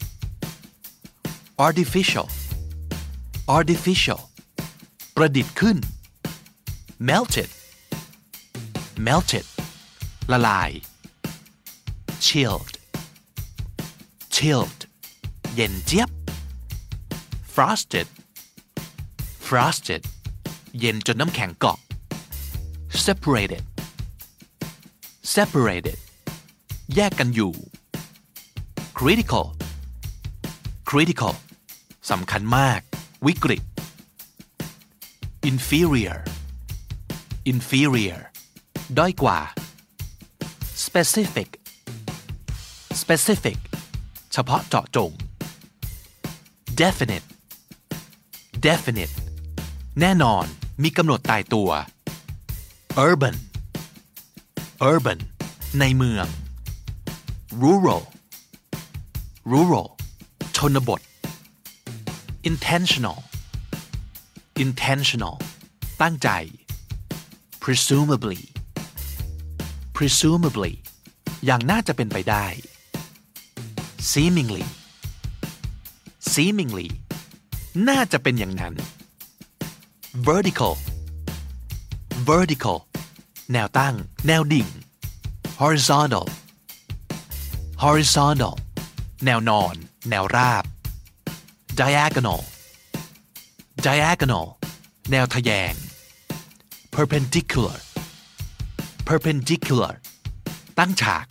[SPEAKER 1] artificial artificial ประดิษฐ์ขึ้น melted melted ละลาย chilled chilled เย็นเจี๊ยบ frosted frosted เย็นจนน้ำแข็งเกาะ separated separated แยกกันอยู่ critical critical สำคัญมาก วิกฤต inferior inferior ด้อยกว่า specific specific เฉพาะเจาะจง definite definite แน่นอนมีกำหนดตายตัว urban urban ในเมือง rural rural ชนบท intentional intentional ตั้งใจ presumably presumably อย่างน่าจะเป็นไปได้ seemingly seemingly น่าจะเป็นอย่างนั้น vertical vertical แนวตั้ง แนวดิ่ง horizontal horizontal แนวนอน แนวราบ diagonal diagonal แนวทะแยง perpendicular perpendicular ตั้งฉาก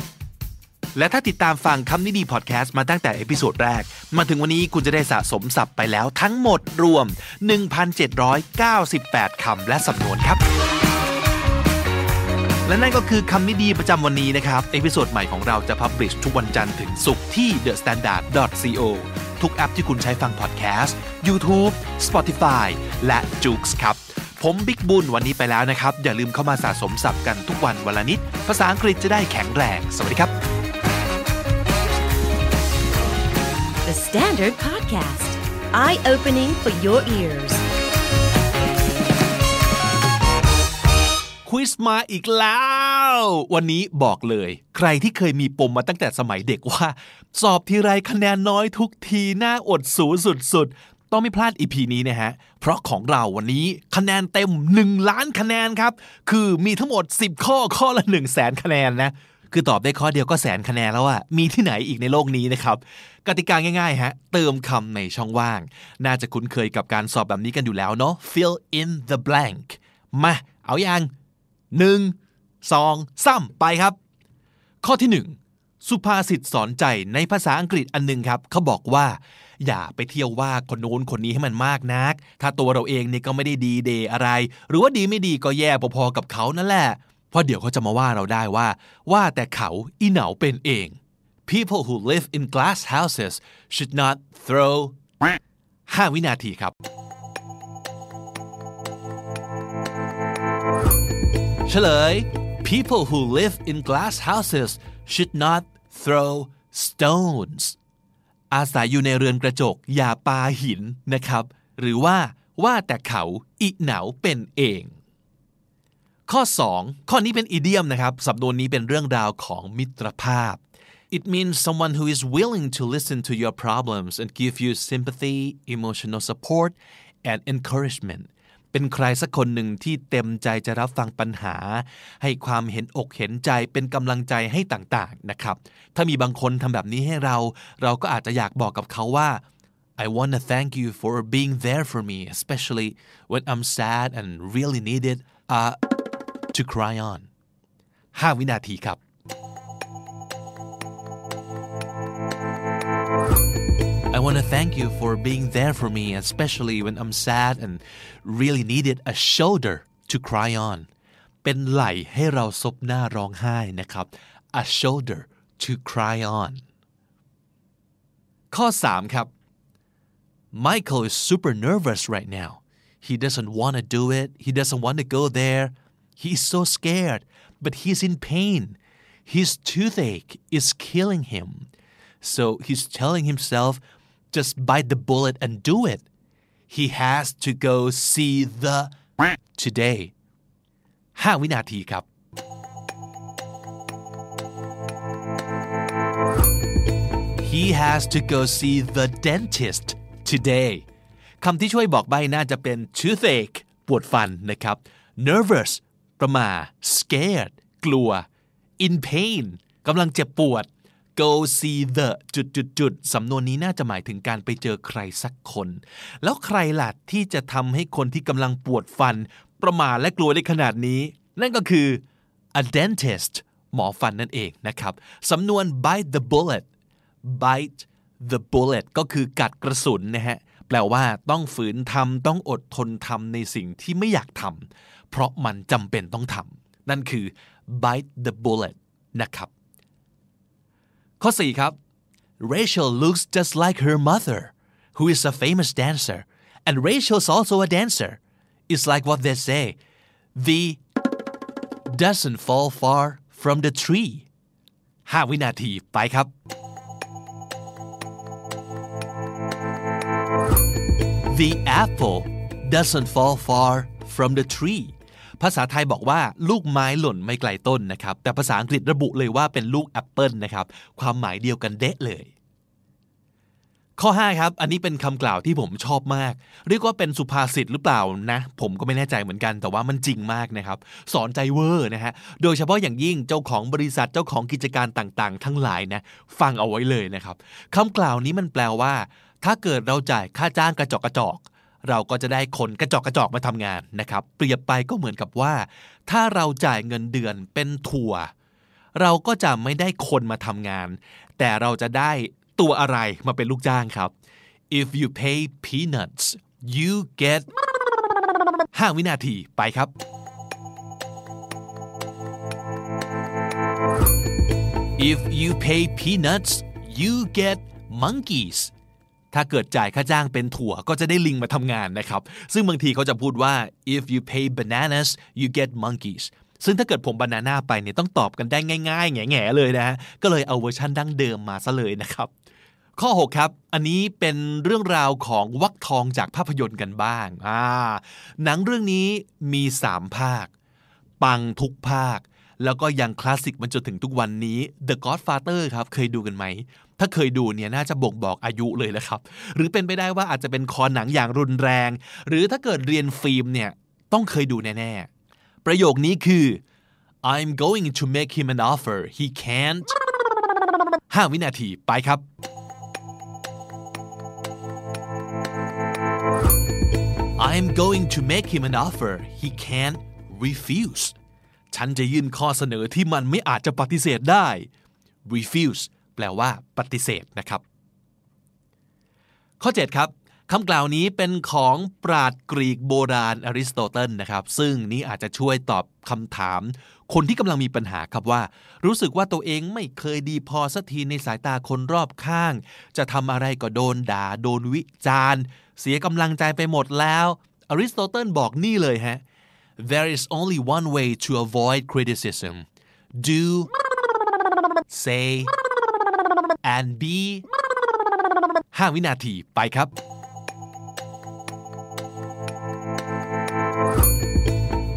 [SPEAKER 1] และถ้าติดตามฟังคำนี้ดีพอดแคสต์มาตั้งแต่ episode แรก มาถึงวันนี้คุณจะได้สะสมศัพท์ไปแล้วทั้งหมดรวม 1,798 คำและสำนวนครับ และนั่นก็คือคำนี้ดีประจำวันนี้นะครับ episode ใหม่ของเราจะ publish ทุกวันจันทร์ถึงศุกร์ที่ thestandard.co ทุกแอปที่คุณใช้ฟังพอดแคสต์ YouTube Spotify และ j o o x ครับผมบิ๊กบุญวันนี้ไปแล้วนะครับ อย่าลืมเข้ามาสะสมศัพท์กันทุกวันวันละนิด ภาษาอังกฤษจะได้แข็งแรง สวัสดีครับ
[SPEAKER 2] The Standard Podcast, eye opening for your ears.
[SPEAKER 1] ควิสมาอีกแล้ว วันนี้บอกเลย ใครที่เคยมีปมมาตั้งแต่สมัยเด็กว่า สอบทีไรคะแนนน้อยทุกทีน่าอดสูสุดๆ ต้องไม่พลาดอีพีนี้นะฮะ เพราะของเราวันนี้คะแนนเต็ม 1 ล้านคะแนนครับ คือมีทั้งหมด 10 ข้อข้อละ 1 0 0 0 0แสนคะแนนนะ คือตอบได้ข้อเดียวก็แสนคะแนนแล้วอะมีที่ไหนอีกในโลกนี้นะครับ กติกาง่ายๆฮะ เติมคำในช่องว่าง น่าจะคุ้นเคยกับการสอบแบบนี้กันอยู่แล้วเนาะ fill in the blank มา เอาอย่างหนึ่งสองสามไปครับ ข้อที่หนึ่งสุภาษิตสอนใจในภาษาอังกฤษอันหนึงครับ เขาบอกว่า อย่าไปเที่ยวว่าคนโน้นคนนี้ให้มันมากนัก ถ้าตัวเราเองเนี่ยก็ไม่ได้ดีเดย์อะไร หรือว่าดีไม่ดีก็แย่พอๆกับเขานั่นแหละ เพราะเดี๋ยวเขาจะมาว่าเราได้ว่า ว่าแต่เขาอีเหนาเป็นเอง people who live in glass houses should not throw 5 วินาทีครับ เฉลย people who live in glass houses should not throw stones อาศัยอยู่ในเรือนกระจก อย่าปาหินนะครับ หรือว่าว่าแต่เขาอีเหนาเป็นเอง ข้อ 2 ข้อนี้เป็นอีเดียมนะครับสำนวนนี้เป็นเรื่องราวของมิตรภาพ It means someone who is willing to listen to your problems and give you sympathy, emotional support, and encouragement. เป็นใครสักคนหนึ่งที่เต็มใจจะรับฟังปัญหา ให้ความเห็นอกเห็นใจเป็นกำลังใจให้ต่างๆนะครับ ถ้ามีบางคนทำแบบนี้ให้เรา เราก็อาจจะอยากบอกกับเขาว่า I want to thank you for being there for me especially when I'm sad and really needed uh, to cry on 5 วินาทีครับ I want to thank you for being there for me, especially when I'm sad and really needed a shoulder to cry on. เป็นไหล่ให้เราซบหน้าร้องไห้นะครับ a shoulder to cry on ข้อ 3 ครับ Michael is super nervous right now. He doesn't want to do it. He doesn't want to go there. He's so scared, but he's in pain. His toothache is killing him. So he's telling himself, just bite the bullet and do it. He has to go see the today. 5 วินาทีครับ He has to go see the dentist today คำที่ช่วยบอกใบน่าจะเป็น toothache ปวดฟันนะครับ nervous ประมา scared กลัว in pain กำลังเจ็บปวด go see the จุดจุดจุดสำนวนนี้น่าจะหมายถึงการไปเจอใครสักคน แล้วใครล่ะที่จะทำให้คนที่กำลังปวดฟัน ประมาและกลัวได้ขนาดนี้ นั่นก็คือ a dentist หมอฟันนั่นเองนะครับสำนวน bite the bullet bite the bullet ก็คือกัดกระสุนนะฮะแปลว่าต้องฝืนทำต้องอดทนทำในสิ่งที่ไม่อยากทำ เพราะมันจำเป็นต้องทำนั่นคือ bite the bullet นะครับ ข้อ 4 ครับ Rachel looks just like her mother who is a famous dancer and Rachel's also a dancer it's like what they say the doesn't fall far from the tree 5 วินาที ไปครับ The apple doesn't fall far from the tree ภาษาไทยบอกว่าลูกไม้หล่นไม่ไกลต้นนะครับ แต่ภาษาอังกฤษระบุเลยว่าเป็นลูกแอปเปิลนะครับ ความหมายเดียวกันเดะเลย ข้อ 5 ครับ อันนี้เป็นคำกล่าวที่ผมชอบมาก เรียกว่าเป็นสุภาษิตหรือเปล่านะ ผมก็ไม่แน่ใจเหมือนกัน แต่ว่ามันจริงมากนะครับ สอนใจเวอร์นะฮะ โดยเฉพาะอย่างยิ่งเจ้าของบริษัทเจ้าของกิจการต่างๆ ทั้งหลายนะ ฟังเอาไว้เลยนะครับคำกล่าวนี้มันแปลว่า ถ้าเกิดเราจ่ายค่าจ้างกระจอกกระจอก เราก็จะได้คนกระจอกกระจอกมาทำงานนะครับ เปรียบไปก็เหมือนกับว่า ถ้าเราจ่ายเงินเดือนเป็นถั่ว เราก็จะไม่ได้คนมาทำงาน แต่เราจะได้ตัวอะไรมาเป็นลูกจ้างครับ if you pay peanuts you get 5 วินาทีไปครับ if you pay peanuts you get monkeys ถ้าเกิดจ่ายค่าจ้างเป็นถั่วก็จะได้ลิงมาทำงานนะครับ ซึ่งบางทีเขาจะพูดว่า if you pay bananas you get monkeys ซึ่งถ้าเกิดผมบานาน่าไปเนี่ยต้องตอบกันได้ง่ายๆแง่ๆเลยนะฮะก็เลยเอาเวอร์ชันดั้งเดิมมาซะเลยนะครับ ข้อ 6 ครับ อันนี้เป็นเรื่องราวของวักทองจากภาพยนตร์กันบ้างอ่าหนังเรื่องนี้มี 3 ภาค ปังทุกภาค แล้วก็ยังคลาสสิกมาจนถึงทุกวันนี้ The Godfather ครับเคยดูกันไหม ถ้าเคยดูเนี่ยน่าจะบ่งบอกอายุเลยแหละครับ หรือเป็นไปได้ว่าอาจจะเป็นคอหนังอย่างรุนแรง หรือถ้าเกิดเรียนฟิล์มเนี่ยต้องเคยดูแน่ๆ ประโยคนี้คือ I'm going to make him an offer he can't 5วินาทีไปครับ I'm going to make him an offer he can't refuse ฉันจะยื่นข้อเสนอที่มันไม่อาจจะปฏิเสธได้ refuse แปลว่า ปฏิเสธนะครับ ข้อ 7 ครับคำกล่าวนี้เป็นของปราดกรีกโบราณอริสโตเติลนะครับ ซึ่งนี้อาจจะช่วยตอบคำถาม คนที่กำลังมีปัญหาครับว่า รู้สึกว่าตัวเองไม่เคยดีพอสักทีในสายตาคนรอบข้าง จะทำอะไรก็โดนด่าโดนวิจารณ์ เสียกำลังใจไปหมดแล้วอริสโตเติลบอกนี่เลยฮะ there is only one way to avoid criticism do say and be 5 วินาทีไปครับ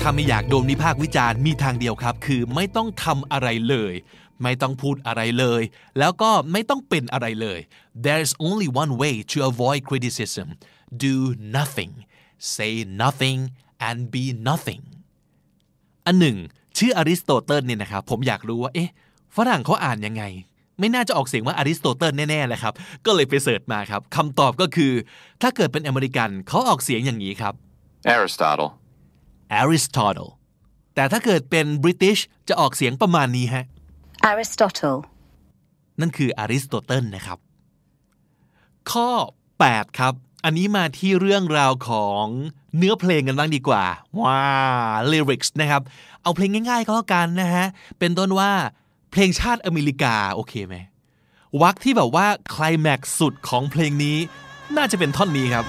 [SPEAKER 1] ถ้าไม่อยากโดนวิพากษ์วิจารณ์มีทางเดียวครับ คือไม่ต้องทำอะไรเลย ไม่ต้องพูดอะไรเลย แล้วก็ไม่ต้องเป็นอะไรเลย there's only one way to avoid criticism do nothing say nothing and be nothing อันหนึ่ง ชื่ออริสโตเติลเนี่ยนะครับผมอยากรู้ว่า เอ๊ะฝรั่งเขาอ่านยังไง ไม่น่าจะออกเสียงว่าอริสโตเติลแน่ๆเลยครับ ก็เลยไป search มาครับคำตอบก็คือ ถ้าเกิดเป็นอเมริกันเขาออกเสียงอย่างนี้ครับ
[SPEAKER 3] Aristotle.
[SPEAKER 1] Aristotle แต่ถ้าเกิดเป็น British จะออกเสียงประมาณนี้ฮะ
[SPEAKER 4] Aristotle.
[SPEAKER 1] นั่นคืออริสโตเติลนะครับ ข้อ 8 ครับ อันนี้มาที่เรื่องราวของเนื้อเพลงกันบ้างดีกว่า ว้า lyrics นะครับ เอาเพลงง่ายๆก็แล้วกันนะฮะ เป็นต้นว่า เพลงชาติอเมริกาโอเคไหมวักที่แบบว่าคลายแม็กสุดของเพลงนี้ น่าจะเป็นท่อนนี้ครับ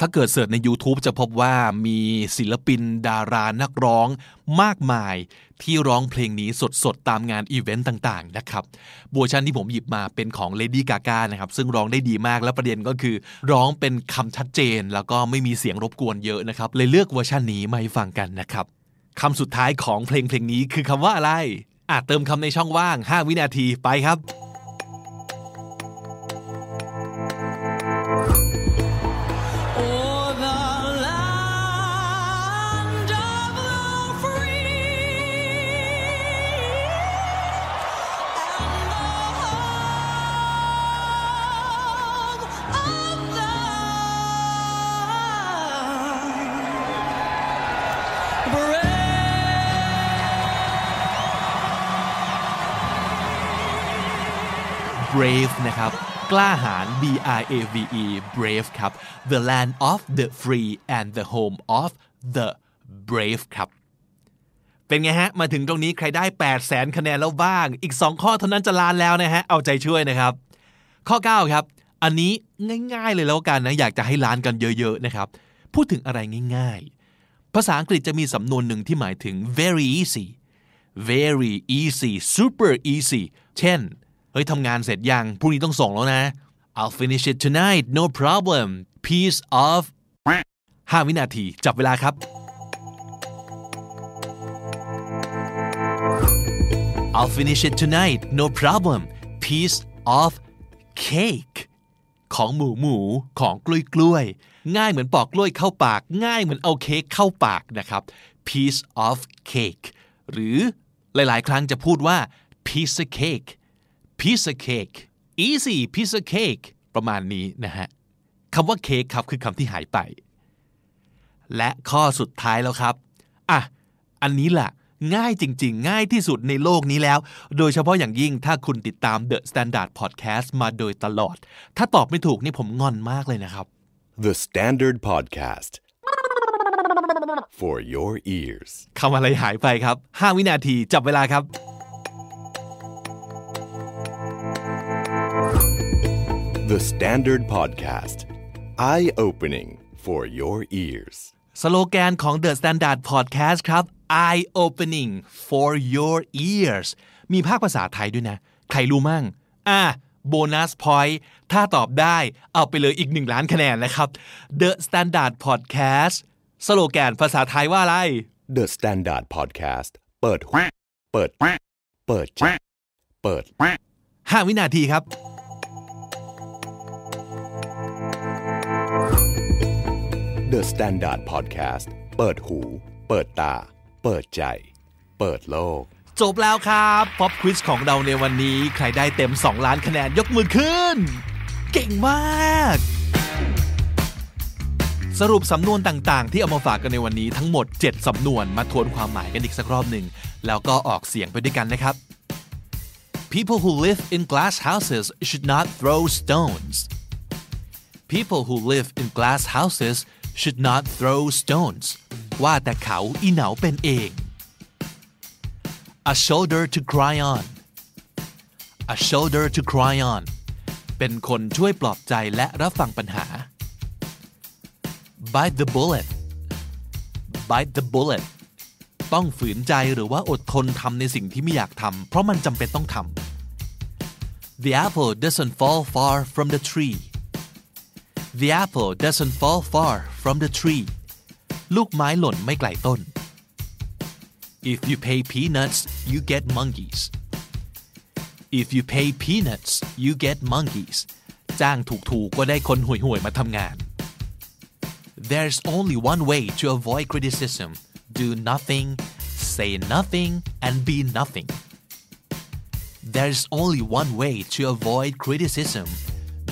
[SPEAKER 1] ถ้าเกิด search ใน YouTube จะพบว่ามีศิลปินดารานักร้องมากมายที่ร้องเพลงนี้สดๆ ตามงานอีเวนต์ต่างๆ นะครับเวอร์ชันที่ผมหยิบมาเป็นของ Lady Gaga นะครับ ซึ่งร้องได้ดีมากและประเด็นก็คือ ร้องเป็นคำชัดเจน แล้วก็ไม่มีเสียงรบกวนเยอะนะครับ เลยเลือกเวอร์ชันนี้มาให้ฟังกันนะครับคำสุดท้ายของเพลงเพลงนี้คือคำว่าอะไรอ่ะเติมคำในช่องว่าง 5 วินาทีไปครับ brave นะครับ กล้าหาญ B R A V E brave ครับ the land of the free and the home of the brave ครับ เป็นไงฮะ มาถึงตรงนี้ใครได้ 8 0 0แสนคะแนนแล้วบ้าง อีก 2 ข้อเท่านั้นจะลานแล้วนะฮะ เอาใจช่วยนะครับ ข้อ 9 ครับ อันนี้ง่าย ๆ เลยแล้วกันนะ อยากจะให้ล้านกันเยอะ ๆ นะครับ พูดถึงอะไรง่าย ๆ ภาษาอังกฤษจะมีสำนวนหนึ่งที่หมายถึง very easy very easy super easy เช่น ฮ้ยทำงานเสร็จยังพรุ่งนี้ต้องส่งแล้วนะ I'll finish it tonight no problem piece of 5 วินาที จับเวลาครับ I'll finish it tonight no problem piece of cake ของหมูหมูของกล้วยกล้วย ง่ายเหมือนปอกกล้วยเข้าปาก ง่ายเหมือนเอาเค้กเข้าปากนะครับ piece of cake หรือหลาย ๆ ครั้งจะพูดว่า piece of cake piece of cake easy piece of cake ประมาณนี้นะฮะคำว่าเค้กครับคือคำที่หายไป และข้อสุดท้ายแล้วครับอะอันนี้แหละง่ายจริง ๆ ง่ายที่สุดในโลกนี้แล้ว โดยเฉพาะอย่างยิ่งถ้าคุณติดตาม The Standard Podcast มาโดยตลอด ถ้าตอบไม่ถูกนี่ผมงอนมากเลยนะครับ
[SPEAKER 3] The Standard Podcast. For your ears.
[SPEAKER 1] คำอะไรหายไปครับ 5 วินาทีจับเวลาครับ
[SPEAKER 3] The Standard Podcast. Eye opening for your ears.
[SPEAKER 1] สโลแกนของ The Standard Podcast ครับ eye opening for your ears มีภาคภาษาไทยด้วยนะ ใครรู้มั่ง อะโบนัสพอยต์ถ้าตอบได้เอาไปเลยอีก1ล้านคะแนนนะครับ The Standard Podcast สโลแกนภาษาไทยว่าอะไร
[SPEAKER 3] The Standard Podcast. เปิดหูเปิด เปิดใจเปิด
[SPEAKER 1] 5วินาทีครับ
[SPEAKER 3] The Standard Podcast. เปิดหู เปิดตา เปิดใจ เปิดโลก
[SPEAKER 1] จบแล้วครับป๊อปควิสของเราในวันนี้ ใครได้เต็ม 2 ล้านคะแนนยกมือขึ้น เก่งมาก สรุปสำนวนต่างๆ ที่เอามาฝากกันในวันนี้ทั้งหมด 7 สำนวนมาทวนความหมายกันอีกสักรอบหนึ่ง แล้วก็ออกเสียงไปด้วยกันนะครับ People who live in glass houses should not throw stones. People who live in glass houses should not throw stones. ว่าแต่เขาอีเหนาเป็นเอง A shoulder to cry on A shoulder to cry on เป็นคนช่วยปลอบใจและรับฟังปัญหา Bite the bullet Bite the bullet ต้องฝืนใจหรือว่าอดทนทำในสิ่งที่ไม่อยากทำเพราะมันจำเป็นต้องทำ The apple doesn't fall far from the tree The apple doesn't fall far from the tree ลูกไม้หล่นไม่ไกลต้น If you pay peanuts you get monkeys If you pay peanuts you get monkeys จ้างถูกๆก็ได้คนห่วยๆมาทำงาน There's only one way to avoid criticism do nothing say nothing and be nothing There's only one way to avoid criticism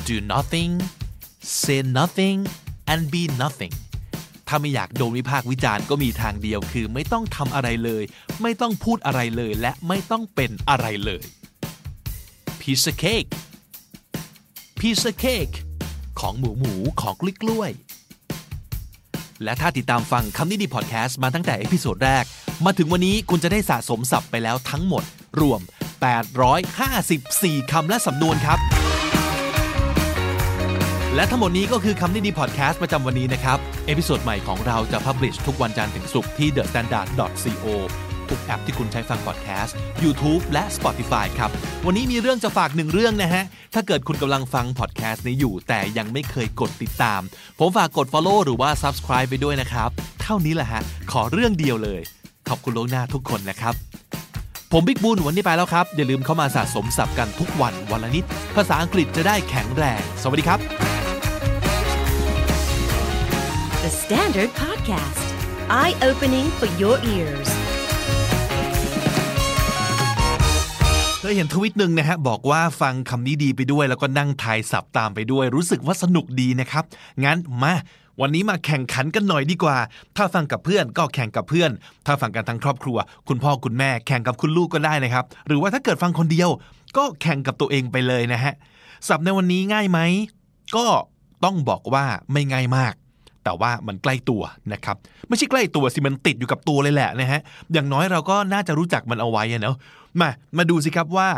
[SPEAKER 1] do nothing say nothing and be nothing ถ้าไม่อยากโดนวิพากษ์วิจารณ์ก็มีทางเดียวคือไม่ต้องทำอะไรเลย ไม่ต้องพูดอะไรเลย และไม่ต้องเป็นอะไรเลย piece of cake piece of cake ของหมูหมูของกล้วยกล้วย และถ้าติดตามฟังคำนี้ดีพอดแคสต์มาตั้งแต่ episode แรก มาถึงวันนี้คุณจะได้สะสมศัพท์ไปแล้วทั้งหมด รวม 854 คำและสำนวนครับ และทั้งหมดนี้ก็คือคำนี้ดีพอดแคสต์ประจำวันนี้นะครับ episode ใหม่ของเราจะ publish ทุกวันจันทร์ถึงศุกร์ที่ thestandard.co ทุกแอปที่คุณใช้ฟังพอดแคสต์ YouTube และ Spotify ครับ วันนี้มีเรื่องจะฝากหนึ่งเรื่องนะฮะ ถ้าเกิดคุณกำลังฟังพอดแคสต์นี้อยู่ แต่ยังไม่เคยกดติดตาม ผมฝากกด Follow หรือว่า Subscribe ไปด้วยนะครับ เท่านี้แหละฮะ ขอเรื่องเดียวเลย ขอบคุณล่วงหน้าทุกคนนะครับผมบิ๊กบุญวันนี้ไปแล้วครับ อย่าลืมเข้ามาสะสมศัพท์กันทุกวันวันละนิด ภาษาอังกฤษจะได้แข็งแรง สวัสดีครับ
[SPEAKER 2] The Standard Podcast. Eye opening for your ears.
[SPEAKER 1] เคยเห็นทวิตหนึ่งนะฮะบอกว่าฟังคำนี้ดีไปด้วย แล้วก็นั่งทายศัพท์ตามไปด้วย รู้สึกว่าสนุกดีนะครับ งั้นมา วันนี้มาแข่งขันกันหน่อยดีกว่า ถ้าฟังกับเพื่อนก็แข่งกับเพื่อน ถ้าฟังกันทั้งครอบครัว คุณพ่อคุณแม่แข่งกับคุณลูกก็ได้นะครับ หรือว่าถ้าเกิดฟังคนเดียว ก็แข่งกับตัวเองไปเลยนะฮะศัพท์ในวันนี้ง่ายไหมก็ต้องบอกว่าไม่ง่ายมาก แต่ว่ามันใกล้ตัวนะครับไม่ใช่ใกล้ตัวสิมันติดอยู่กับตัวเลยแหละนะฮะอย่างน้อยเราก็น่าจะรู้จักมันเอาไว้เนาะมามาดูสิครับว่า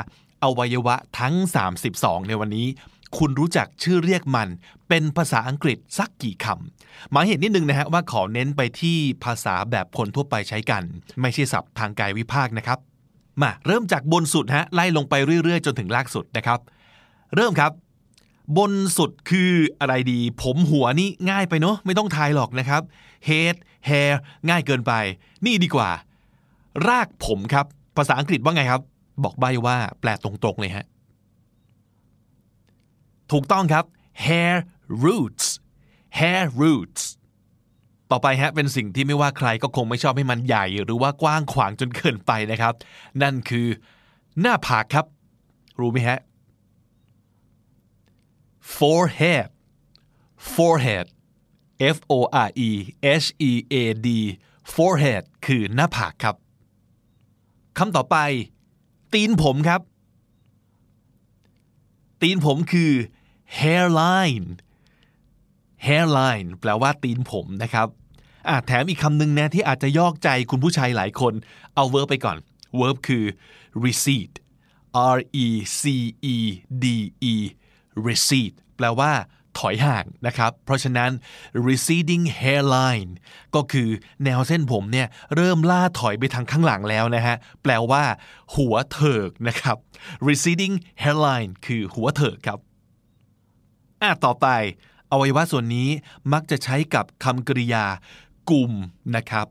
[SPEAKER 1] อวัยวะทั้ง 32 ในวันนี้ คุณรู้จักชื่อเรียกมัน เป็นภาษาอังกฤษสักกี่คำหมายเหตุนิดนึงนะฮะว่าขอเน้นไปที่ภาษาแบบคนทั่วไปใช้กัน ไม่ใช่ศัพท์ทางกายวิภาคนะครับมาเริ่มจากบนสุดฮะไล่ลงไปเรื่อยๆ จนถึงล่างสุดนะครับ เริ่มครับ บนสุดคืออะไรดี ผมหัวนี่ง่ายไปเนอะไม่ต้องทายหรอกนะครับ head hair ง่ายเกินไป นี่ดีกว่า รากผมครับ ภาษาอังกฤษว่าไงครับ บอกใบว่าแปลตรงๆเลยฮะ ถูกต้องครับ hair roots hair roots ต่อไปฮะเป็นสิ่งที่ไม่ว่าใครก็คงไม่ชอบให้มันใหญ่ หรือว่ากว้างขวางจนเกินไปนะครับ นั่นคือ หน้าผากครับ รู้ไหมฮะ forehead forehead F O R E H E A D forehead คือหน้าผากครับคำต่อไป ตีนผมครับ ตีนผมคือ hairline hairline แปลว่าตีนผมนะครับอะแถมอีกคำหนึ่งนะที่อาจจะยอกใจคุณผู้ชายหลายคน เอา verb ไปก่อน verb คือ recede R E C E D E recede แปลว่า ถอยห่างนะครับ เพราะฉะนั้น receding hairline ก็คือแนวเส้นผมเนี่ยเริ่มล่าถอยไปทางข้างหลังแล้วนะฮะ แปลว่า หัวเถิกนะครับ receding hairline คือหัวเถิกครับอะต่อไป อวัยวะส่วนนี้มักจะใช้กับคำกริยากลุ่มนะครับ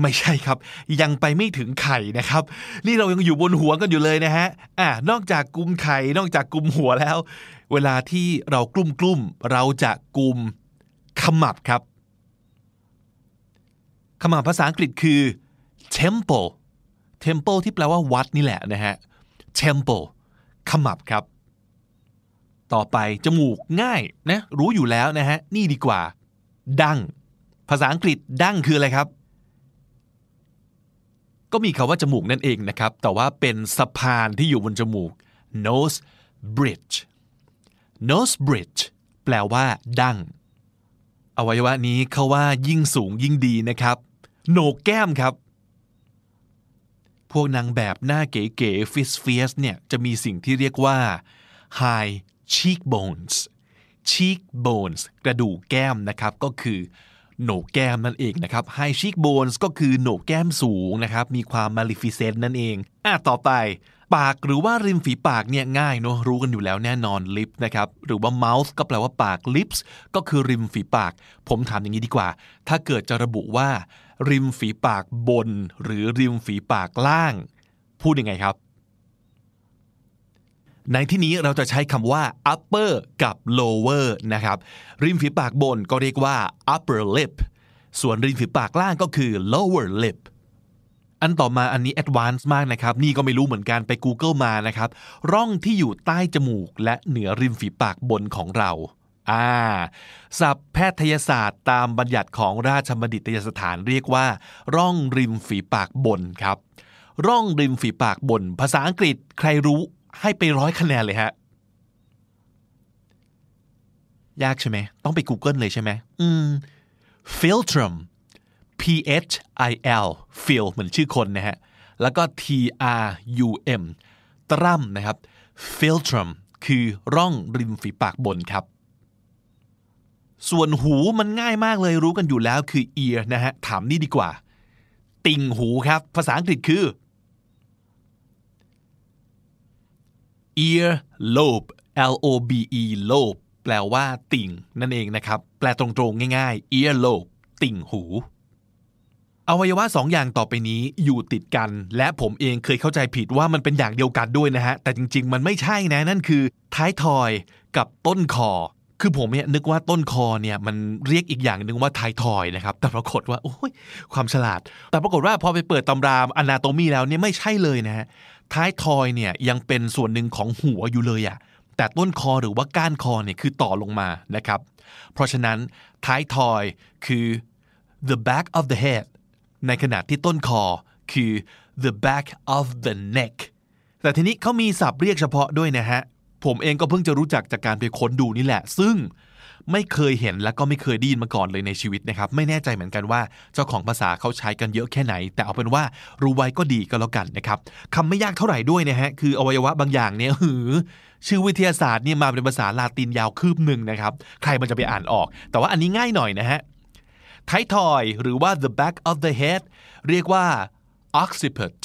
[SPEAKER 1] ไม่ใช่ครับ ยังไปไม่ถึงไข่นะครับ นี่เรายังอยู่บนหัวกันอยู่เลยนะฮะอะนอกจากกลุ่มไข่ นอกจากกลุ่มหัวแล้ว เวลาที่เรากลุ่มกลุ่มเราจะกลุ่มขมับครับ ขมับภาษาอังกฤษคือ temple temple ที่แปลว่าวัดนี่แหละนะฮะ temple ขมับครับ ต่อไปจมูกง่ายนะรู้อยู่แล้วนะฮะนี่ดีกว่า ดังภาษาอังกฤษดั้งคืออะไรครับ ก็มีคำว่าจมูกนั่นเองนะครับ แต่ว่าเป็นสะพานที่อยู่บนจมูก nose bridge nose bridge แปลว่า ดั้งอวัยวะนี้เขาว่ายิ่งสูงยิ่งดีนะครับ โหนกแก้มครับ พวกนางแบบหน้าเก๋ๆ fierce fierce เนี่ยจะมีสิ่งที่เรียกว่า high cheekbones cheekbones กระดูกแก้มนะครับก็คือ โหนกแก้มนั่นเองนะครับ high cheekbones ก็คือโหนกแก้มสูงนะครับ มีความ maleficent นั่นเอง อะต่อไป ปากหรือว่าริมฝีปากเนี่ยง่ายเนอะรู้กันอยู่แล้วแน่นอน lip นะครับ หรือว่า mouth ก็แปลว่าปาก lips ก็คือริมฝีปาก ผมถามอย่างนี้ดีกว่า ถ้าเกิดจะระบุว่า ริมฝีปากบน หรือริมฝีปากล่าง พูดยังไงครับ ในที่นี้เราจะใช้คำว่า upper กับ lower นะครับ ริมฝีปากบนก็เรียกว่า upper lip ส่วนริมฝีปากล่างก็คือ lower lip อันต่อมาอันนี้ advanced มากนะครับ นี่ก็ไม่รู้เหมือนกันไป Google มานะครับ ร่องที่อยู่ใต้จมูกและเหนือริมฝีปากบนของเราอ่าศัพท์แพทยศาสตร์ตามบัญญัติของราชบัณฑิตยสถานเรียกว่า ร่องริมฝีปากบนครับ ร่องริมฝีปากบน ภาษาอังกฤษใครรู้ ให้ไปร้อยคะแนนเลยฮะ ยากใช่ไหม ต้องไป Google เลยใช่ไหมอืม philtrum P H I L phil เหมือนชื่อคนนะฮะ แล้วก็ T R U M ตรัมนะครับ philtrum คือร่องริมฝีปากบนครับ ส่วนหูมันง่ายมากเลยรู้กันอยู่แล้วคือ ear นะฮะ ถามนี่ดีกว่า ติ่งหูครับ ภาษาอังกฤษคือ ear lobe L O B E lobe แปลว่า ติ่ง นั่นเองนะครับ แปลตรงๆ ง่ายๆ ear lobe ติ่งหู อวัยวะสองอย่างต่อไปนี้อยู่ติดกัน และผมเองเคยเข้าใจผิดว่ามันเป็นอย่างเดียวกันด้วยนะฮะ แต่จริง ๆ มันไม่ใช่นะ นั่นคือ ท้ายทอยกับต้นคอ คือผมเนี่ยนึกว่าต้นคอเนี่ยมันเรียกอีกอย่างหนึ่งว่าท้ายทอยนะครับ แต่ปรากฏว่าโอ้ยความฉลาด แต่ปรากฏว่าพอไปเปิดตำรามอนาโตมีแล้วเนี่ยไม่ใช่เลยนะฮะ ท้ายทอยเนี่ยยังเป็นส่วนหนึ่งของหัวอยู่เลยอะแต่ต้นคอหรือว่าก้านคอเนี่ยคือต่อลงมานะครับ เพราะฉะนั้นท้ายทอยคือ the back of the head ในขณะที่ต้นคอคือ the back of the neck แต่ทีนี้เขามีศัพท์เรียกเฉพาะด้วยนะฮะ ผมเองก็เพิ่งจะรู้จักจากการไปค้นดูนี่แหละ ซึ่ง ไม่เคยเห็นและก็ไม่เคยได้ยินมาก่อนเลยในชีวิตนะครับ ไม่แน่ใจเหมือนกันว่าเจ้าของภาษาเขาใช้กันเยอะแค่ไหน แต่เอาเป็นว่ารู้ไว้ก็ดีก็แล้วกันนะครับคำไม่ยากเท่าไหร่ด้วยนะฮะคืออวัยวะบางอย่างเนี่ยหือชื่อวิทยาศาสตร์เนี่ยมาเป็นภาษาลาตินยาวคืบหนึ่งนะครับใครมันจะไปอ่านออก แต่ว่าอันนี้ง่ายหน่อยนะฮะท้ายทอยหรือว่า the back of the head เรียกว่า occiput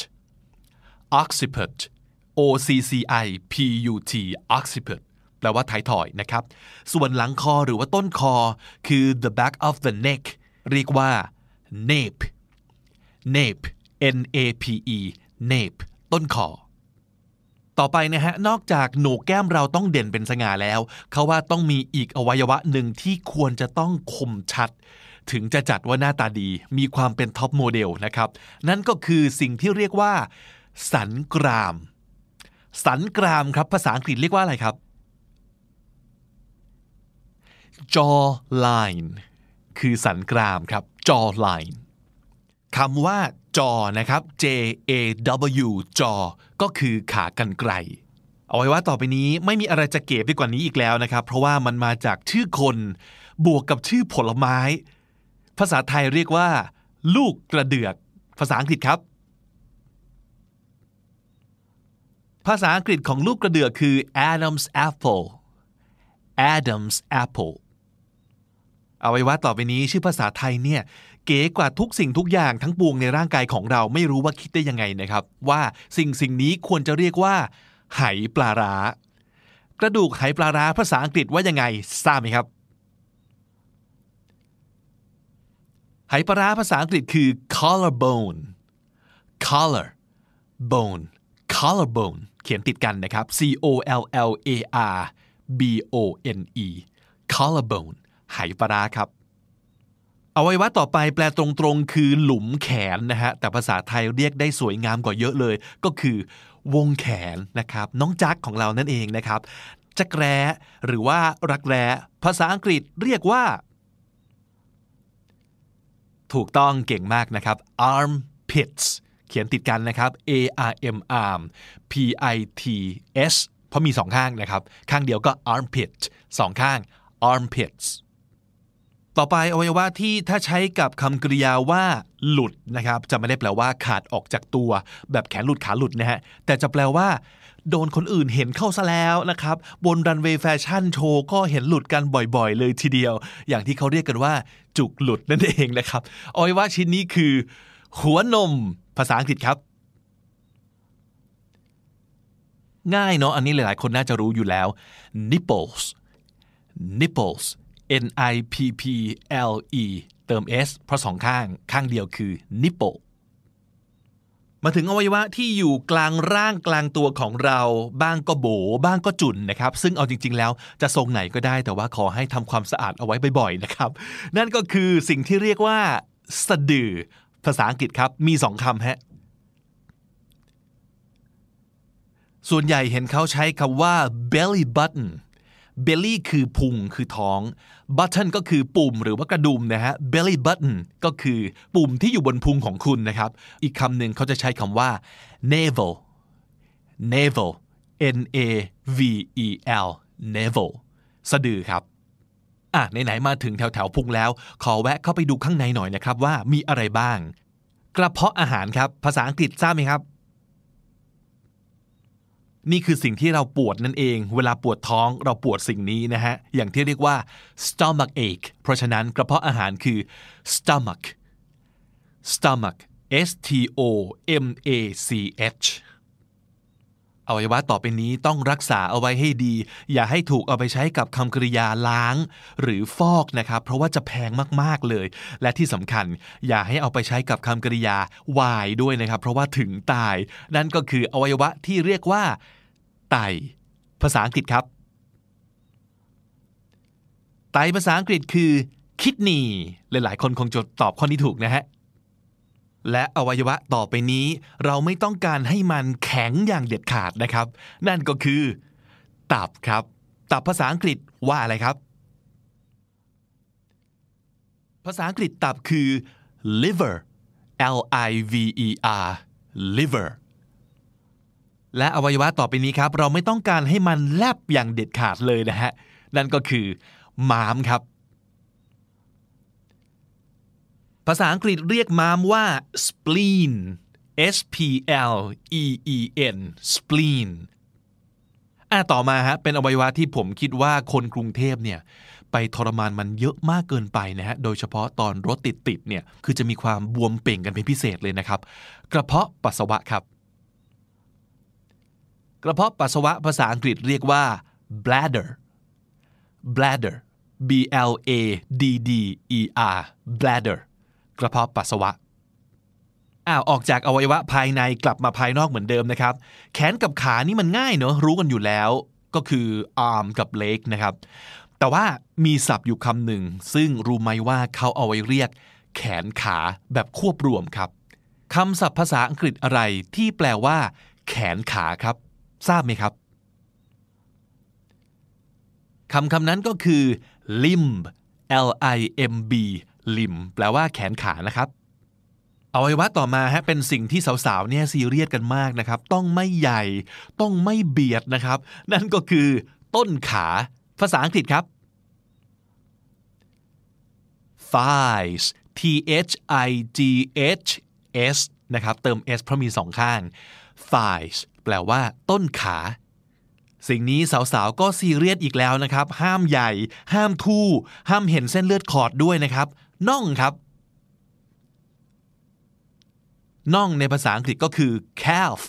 [SPEAKER 1] occiput o c c i p u t occiput ลลว่าไทยถอยนะครับ ส่วนหลังคอหรือว่าต้นคอคือ the back of the neck เรียกว่า nape nape n a p e nape ต้นคอ ต่อไปนะฮะ นอกจากโหนกแก้มเราต้องเด่นเป็นสง่าแล้ว เขาว่าต้องมีอีกอวัยวะหนึ่งที่ควรจะต้องคมชัด ถึงจะจัดว่าหน้าตาดี มีความเป็นท็อปโมเดลนะครับ นั่นก็คือสิ่งที่เรียกว่า สันกราม สันกรามครับ ภาษาอังกฤษเรียกว่าอะไรครับ jaw line คือสันกรามครับ jaw line คำว่าจอนะครับ J A W จอ ก็คือขากรรไกรเอาไว้ว่าต่อไปนี้ไม่มีอะไรจะเก๋ไปกว่านี้อีกแล้วนะครับ เพราะว่ามันมาจากชื่อคนบวกกับชื่อผลไม้ ภาษาไทยเรียกว่า ลูกกระเดือก ภาษาอังกฤษครับ ภาษาอังกฤษของลูกกระเดือกคือ Adam's apple Adam's apple อาไว้ว่าต่อไปนี้ชื่อภาษาไทยเนี่ยเก๋กว่าทุกสิ่งทุกอย่างทั้งปวงในร่างกายของเราไม่รู้ว่าคิดได้ยังไงนะครับ ว่าสิ่งสิ่งนี้ควรจะเรียกว่าไหปลาร้ากระดูกไหปลาร้าภาษาอังกฤษว่ายังไงทราบไหมครับไหปลาร้าภาษาอังกฤษคือ collarbone collar bone collarbone เขียนติดกันนะครับ C O L L A R B O N E collarbone ไหปลาร้าครับอวัยวะต่อไปแปลตรงๆ คือหลุมแขนนะฮะแต่ภาษาไทยเรียกได้สวยงามกว่าเยอะเลย ก็คือวงแขนนะครับน้องจักของเรานั่นเองนะครับจักแร้หรือว่ารักแร้ภาษาอังกฤษเรียกว่า ถูกต้องเก่งมากนะครับ armpits เขียนติดกันนะครับ A R M arm P I T S เพราะมีสองข้างนะครับ ข้างเดียวก็ armpit สองข้าง armpits ต่อไปอวัยวะที่ถ้าใช้กับคำกริยาว่าหลุดนะครับจะไม่ได้แปลว่าขาดออกจากตัว แบบแขนหลุดขาหลุดนะฮะแต่จะแปลว่า โดนคนอื่นเห็นเข้าซะแล้วนะครับ บนรันเวย์แฟชั่นโชว์ก็เห็นหลุดกันบ่อยๆ เลยทีเดียว อย่างที่เขาเรียกกันว่า จุกหลุดนั่นเองนะครับอวัยวะชิ้นนี้คือ หัวนมภาษาอังกฤษครับง่ายเนาะอันนี้หลายๆ คนน่าจะรู้อยู่แล้ว nipples nipples N I P P L E เติม S เพราะสองข้างข้างเดียวคือ nipple มาถึงอวัยวะที่อยู่กลางร่างกลางตัวของเราบ้างก็โบบ้างก็จุนนะครับ ซึ่งเอาจริง ๆ แล้วจะทรงไหนก็ได้ แต่ว่าขอให้ทำความสะอาดเอาไว้บ่อยๆนะครับ นั่นก็คือสิ่งที่เรียกว่าสะดือ ภาษาอังกฤษครับมีสองคำฮะส่วนใหญ่เห็นเขาใช้คำว่า belly button belly คือพุงคือท้อง button ก็คือปุ่มหรือว่ากระดุมนะฮะ belly button ก็คือปุ่มที่อยู่บนพุงของคุณนะครับ อีกคำหนึ่งเขาจะใช้คำว่า navel navel n a v e l navel สะดือครับอะไหนๆมาถึงแถวแถวๆพุงแล้ว ขอแวะเข้าไปดูข้างในหน่อยนะครับว่ามีอะไรบ้าง กระเพาะอาหารครับ ภาษาอังกฤษทราบไหมครับ นี่คือสิ่งที่เราปวดนั่นเอง เวลาปวดท้องเราปวดสิ่งนี้นะฮะ อย่างที่เรียกว่า stomach ache เพราะฉะนั้นกระเพาะอาหารคือ stomach stomach S T O M A C H อวัยวะต่อไปนี้ต้องรักษาเอาไว้ให้ดี อย่าให้ถูกเอาไปใช้กับคำกริยาล้าง หรือฟอกนะครับ เพราะว่าจะแพงมากๆเลย และที่สำคัญ อย่าให้เอาไปใช้กับคำกริยาวายด้วยนะครับ เพราะว่าถึงตาย นั่นก็คืออวัยวะที่เรียกว่า ไต ภาษาอังกฤษครับ ไตภาษาอังกฤษคือ kidney หลายๆ คนคงจะตอบข้อนี้ถูกนะฮะ และอวัยวะต่อไปนี้เราไม่ต้องการให้มันแข็งอย่างเด็ดขาดนะครับ นั่นก็คือ ตับครับ ตับภาษาอังกฤษว่าอะไรครับ ภาษาอังกฤษตับคือ liver L I V E R liver และอวัยวะต่อไปนี้ครับ เราไม่ต้องการให้มันแลบอย่างเด็ดขาดเลยนะฮะ นั่นก็คือม้ามครับ ภาษาอังกฤษเรียกม้ามว่า spleen S P L E E N spleen อะต่อมาฮะเป็นอวัยวะที่ผมคิดว่าคนกรุงเทพเนี่ยไปทรมานมันเยอะมากเกินไปนะฮะ โดยเฉพาะตอนรถติดๆเนี่ย คือจะมีความบวมเป่งกันเป็นพิเศษเลยนะครับ กระเพาะปัสสาวะครับ กระเพาะปัสสาวะภาษาอังกฤษเรียกว่า bladder bladder b l a d d e r bladder กระเพาะปัสสาวะอ้าวออกจากอวัยวะภายในกลับมาภายนอกเหมือนเดิมนะครับ แขนกับขานี่มันง่ายเนอะรู้กันอยู่แล้วก็คือ arm กับ leg นะครับ แต่ว่ามีศัพท์อยู่คำหนึ่ง ซึ่งรู้ไหมว่าเขาเอาไว้เรียก แขนขาแบบควบรวมครับคำศัพท์ภาษาอังกฤษอะไรที่แปลว่า แขนขาครับ ทราบไหมครับคำคำนั้นก็คือ limb L I M B limb แปลว่าแขนขานะครับอวัยวะต่อมาฮะเป็นสิ่งที่สาวๆเนี่ยซีเรียสกันมากนะครับ ต้องไม่ใหญ่ ต้องไม่เบียดนะครับ นั่นก็คือต้นขา ภาษาอังกฤษครับ thighs T H I G H S นะครับ เติม S เพราะมีสองข้าง thighs แปลว่า ต้นขา สิ่งนี้สาวๆ ก็ซีเรียสอีกแล้วนะครับ ห้ามใหญ่ ห้ามทู่ ห้ามเห็นเส้นเลือดขอดด้วยนะครับน่องครับน่องในภาษาอังกฤษก็คือ calf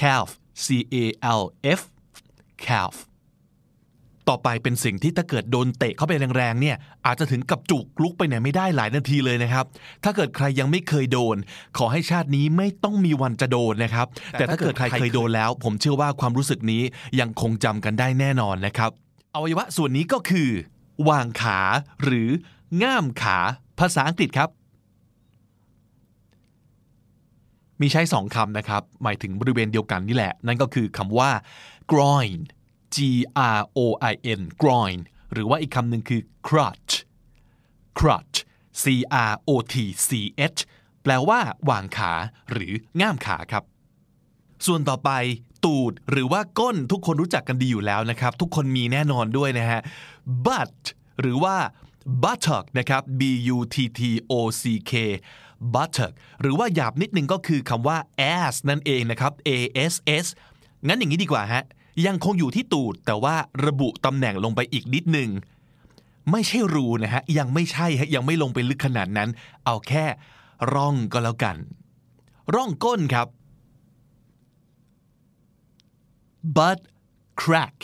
[SPEAKER 1] calf C A L F calf ต่อไปเป็นสิ่งที่ถ้าเกิดโดนเตะเข้าไปแรงๆเนี่ยอาจจะถึงกับจุกลุกไปไหนไม่ได้หลายนาทีเลยนะครับ ถ้าเกิดใครยังไม่เคยโดน ขอให้ชาตินี้ไม่ต้องมีวันจะโดนนะครับ แต่ถ้าเกิดใครเคยโดนแล้ว ผมเชื่อว่าความรู้สึกนี้ยังคงจำกันได้แน่นอนนะครับอวัยวะส่วนนี้ก็คือวางขาหรือง่ามขาภาษาอังกฤษครับมีใช้สองคำนะครับ หมายถึงบริเวณเดียวกันนี่แหละ นั่นก็คือคำว่า groin G R O I N groin หรือว่าอีกคำหนึ่งคือ crotch crotch C R O T C H แปลว่าวางขาหรือง่ามขาครับ ส่วนต่อไปตูดหรือว่าก้นทุกคนรู้จักกันดีอยู่แล้วนะครับ ทุกคนมีแน่นอนด้วยนะฮะ butt หรือว่า buttock นะครับ b u t t o c k buttock หรือว่าหยาบนิดนึงก็คือคำว่า ass นั่นเองนะครับ a s s งั้นอย่างนี้ดีกว่าฮะ ยังคงอยู่ที่ตูด แต่ว่าระบุตำแหน่งลงไปอีกนิดนึง ไม่ใช่รูนะฮะ ยังไม่ใช่ฮะ ยังไม่ลงไปลึกขนาดนั้น เอาแค่ร่องก็แล้วกัน ร่องก้นครับ but crack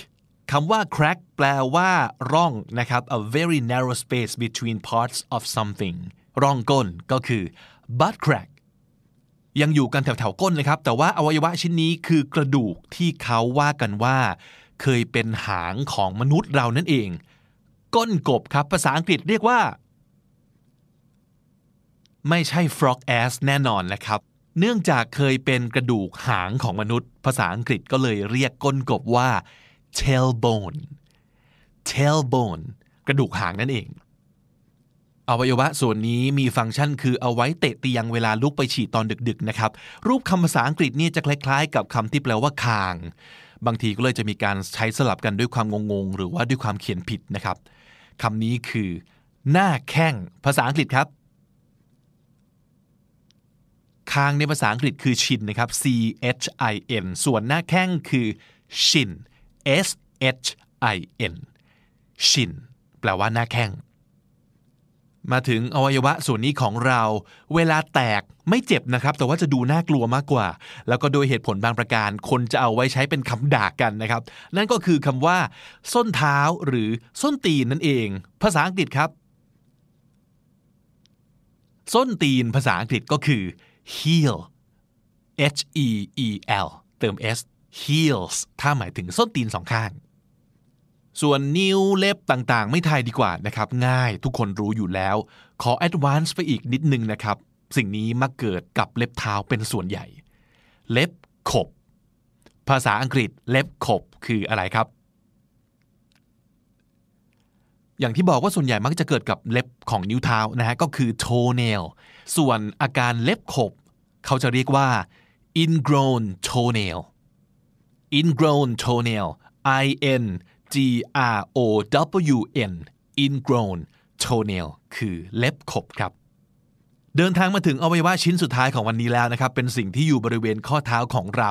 [SPEAKER 1] คำว่า crack แปลว่า ร่องนะครับ a very narrow space between parts of something ร่องก้นก็คือ butt crack ยังอยู่กันแถวๆก้นนะครับ แต่ว่าอวัยวะชิ้นนี้คือกระดูกที่เขาว่ากันว่า เคยเป็นหางของมนุษย์เรานั่นเอง ก้นกบครับภาษาอังกฤษเรียกว่า ไม่ใช่ frog ass แน่นอนนะครับ เนื่องจากเคยเป็นกระดูกหางของมนุษย์ ภาษาอังกฤษก็เลยเรียกก้นกบว่า tailbone tailbone กระดูกหางนั่นเอง อวัยวะส่วนนี้มีฟังก์ชันคือเอาไว้เตะเตียงเวลาลุกไปฉี่ตอนดึกๆนะครับ รูปคำภาษาอังกฤษนี่จะคล้ายๆ กับคำที่แปลว่าคาง บางทีก็เลยจะมีการใช้สลับกันด้วยความงงๆ หรือว่าด้วยความเขียนผิดนะครับคำนี้คือ หน้าแข้งภาษาอังกฤษครับ คางในภาษาอังกฤษคือชินนะครับ C H I N ส่วนหน้าแข้งคือ shin S H I N shin แปลว่าหน้าแข้ง มาถึงอวัยวะส่วนนี้ของเรา เวลาแตกไม่เจ็บนะครับ แต่ว่าจะดูน่ากลัวมากกว่า แล้วก็โดยเหตุผลบางประการ คนจะเอาไว้ใช้เป็นคำด่ากันนะครับ นั่นก็คือคำว่า ส้นเท้าหรือส้นตีนนั่นเอง ภาษาอังกฤษครับ ส้นตีนภาษาอังกฤษก็คือ heel h e e l เติม s heels ถ้าหมายถึงส้นตีนสองข้าง ส่วนนิ้วเล็บต่างๆ ไม่ทายดีกว่านะครับ ง่ายทุกคนรู้อยู่แล้ว ขอ advance ไปอีกนิดนึงนะครับ สิ่งนี้มักเกิดกับเล็บเท้าเป็นส่วนใหญ่ เล็บขบ ภาษาอังกฤษเล็บขบคืออะไรครับ อย่างที่บอกว่าส่วนใหญ่มักจะเกิดกับเล็บของนิ้วเท้านะฮะก็คือ toenail ส่วนอาการเล็บขบ เขาจะเรียกว่า ingrown toenail ingrown toenail I N G R O W N ingrown toenail คือเล็บขบครับ เดินทางมาถึงอวัยวะชิ้นสุดท้ายของวันนี้แล้วนะครับ เป็นสิ่งที่อยู่บริเวณข้อเท้าของเรา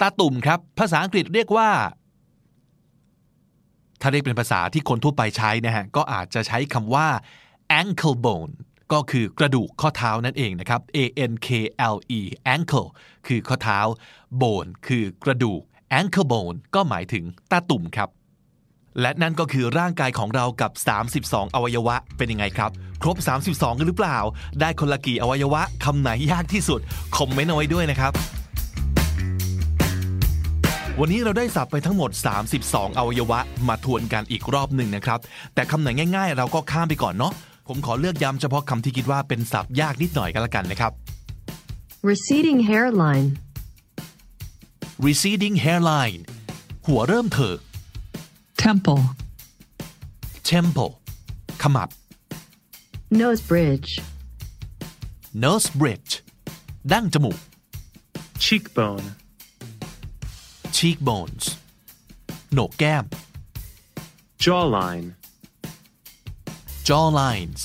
[SPEAKER 1] ตาตุ่มครับ ภาษาอังกฤษเรียกว่า ถ้าเรียกเป็นภาษาที่คนทั่วไปใช้นะฮะ ก็อาจจะใช้คำว่า ankle bone ก็คือกระดูกข้อเท้านั่นเองนะครับ a n k l e ankle คือข้อเท้า bone คือกระดูก ankle bone ก็หมายถึงตาตุ่มครับ และนั่นก็คือร่างกายของเรากับ 32 อวัยวะเป็นยังไงครับ ครบ 32 กันหรือเปล่า ได้คนละกี่อวัยวะคำไหนยากที่สุด คอมเมนต์เอาไว้ด้วยนะครับ วันนี้เราได้สับไปทั้งหมด 32 อวัยวะ มาทวนกันอีกรอบหนึ่งนะครับ แต่คำไหนง่าย ๆ เราก็ข้ามไปก่อนเนาะผมขอเลือกย้ำเฉพาะคำที่คิดว่าเป็นศัพท์ยากนิดหน่อยกันละกันนะครับ
[SPEAKER 4] receding hairline,
[SPEAKER 1] receding hairline หัวเริ่มเถิก
[SPEAKER 5] temple,
[SPEAKER 1] temple ขมับ
[SPEAKER 4] nose bridge,
[SPEAKER 1] nose bridge ดั้งจมูก
[SPEAKER 6] cheekbone,
[SPEAKER 1] cheekbones โหนกแก้ม
[SPEAKER 6] jawline,
[SPEAKER 1] jawlines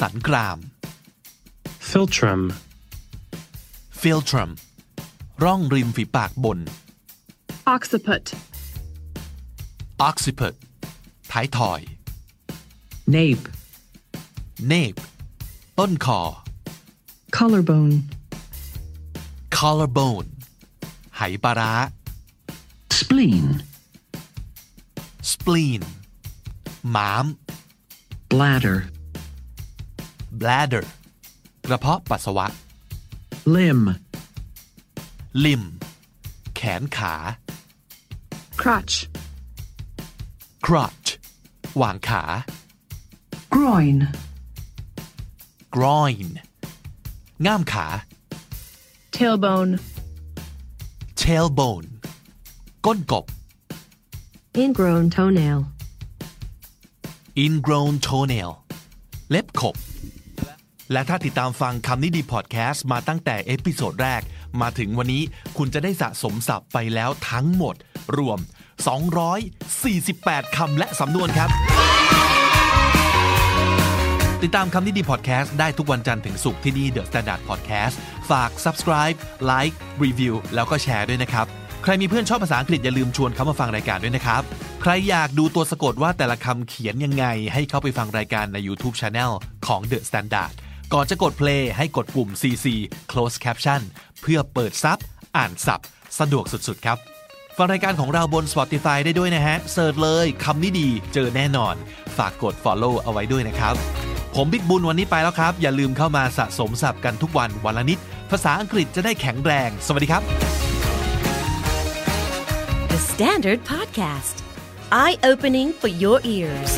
[SPEAKER 1] สันกราม
[SPEAKER 6] philtrum,
[SPEAKER 1] philtrum ร่องริมฝีปากบน
[SPEAKER 7] occiput,
[SPEAKER 1] occiput ท้ายถอย
[SPEAKER 5] nape,
[SPEAKER 1] nape ต้นคอ
[SPEAKER 5] collarbone,
[SPEAKER 1] collarbone ไหปลาร้า
[SPEAKER 5] spleen,
[SPEAKER 1] spleen ม้าม
[SPEAKER 5] bladder,
[SPEAKER 1] bladder กระเพาะปัสสาวะ
[SPEAKER 5] limb,
[SPEAKER 1] limb แขนขา
[SPEAKER 7] crotch,
[SPEAKER 1] crotch วางขา
[SPEAKER 5] groin,
[SPEAKER 1] groin ง่ามขา
[SPEAKER 7] tailbone,
[SPEAKER 1] tailbone ก้นกบ
[SPEAKER 4] ingrown toenail,
[SPEAKER 1] ingrown toenail เล็บขบ และถ้าติดตามฟังคำนี้ดีพอดแคสต์มาตั้งแต่ episode แรก มาถึงวันนี้คุณจะได้สะสมศัพท์ไปแล้วทั้งหมดรวม 248 คำและสำนวนครับ ติดตามคำนี้ดีพอดแคสต์ได้ทุกวันจันทร์ถึงศุกร์ที่นี่ The Standard Podcast ฝาก subscribe like review แล้วก็แชร์ด้วยนะครับ ใครมีเพื่อนชอบภาษาอังกฤษอย่าลืมชวนเขามาฟังรายการด้วยนะครับ ใครอยากดูตัวสะกดว่าแต่ละคำเขียนยังไง ให้เข้าไปฟังรายการใน YouTube Channel ของ The Standard ก่อนจะกด play ให้กดปุ่ม CC close caption เพื่อเปิดซับ อ่านสับ สะดวกสุดๆครับ ฟังรายการของเราบน Spotify ได้ด้วยนะฮะเสิร์ชเลยคำนี้ดีเจอแน่นอน ฝากกด follow เอาไว้ด้วยนะครับ ผมบิ๊กบุญวันนี้ไปแล้วครับ อย่าลืมเข้ามาสะสมศัพท์กันทุกวันวันละนิด ภาษาอังกฤษจะได้แข็งแรง สวัสดีครับ
[SPEAKER 2] The Standard Podcast, eye opening for your ears.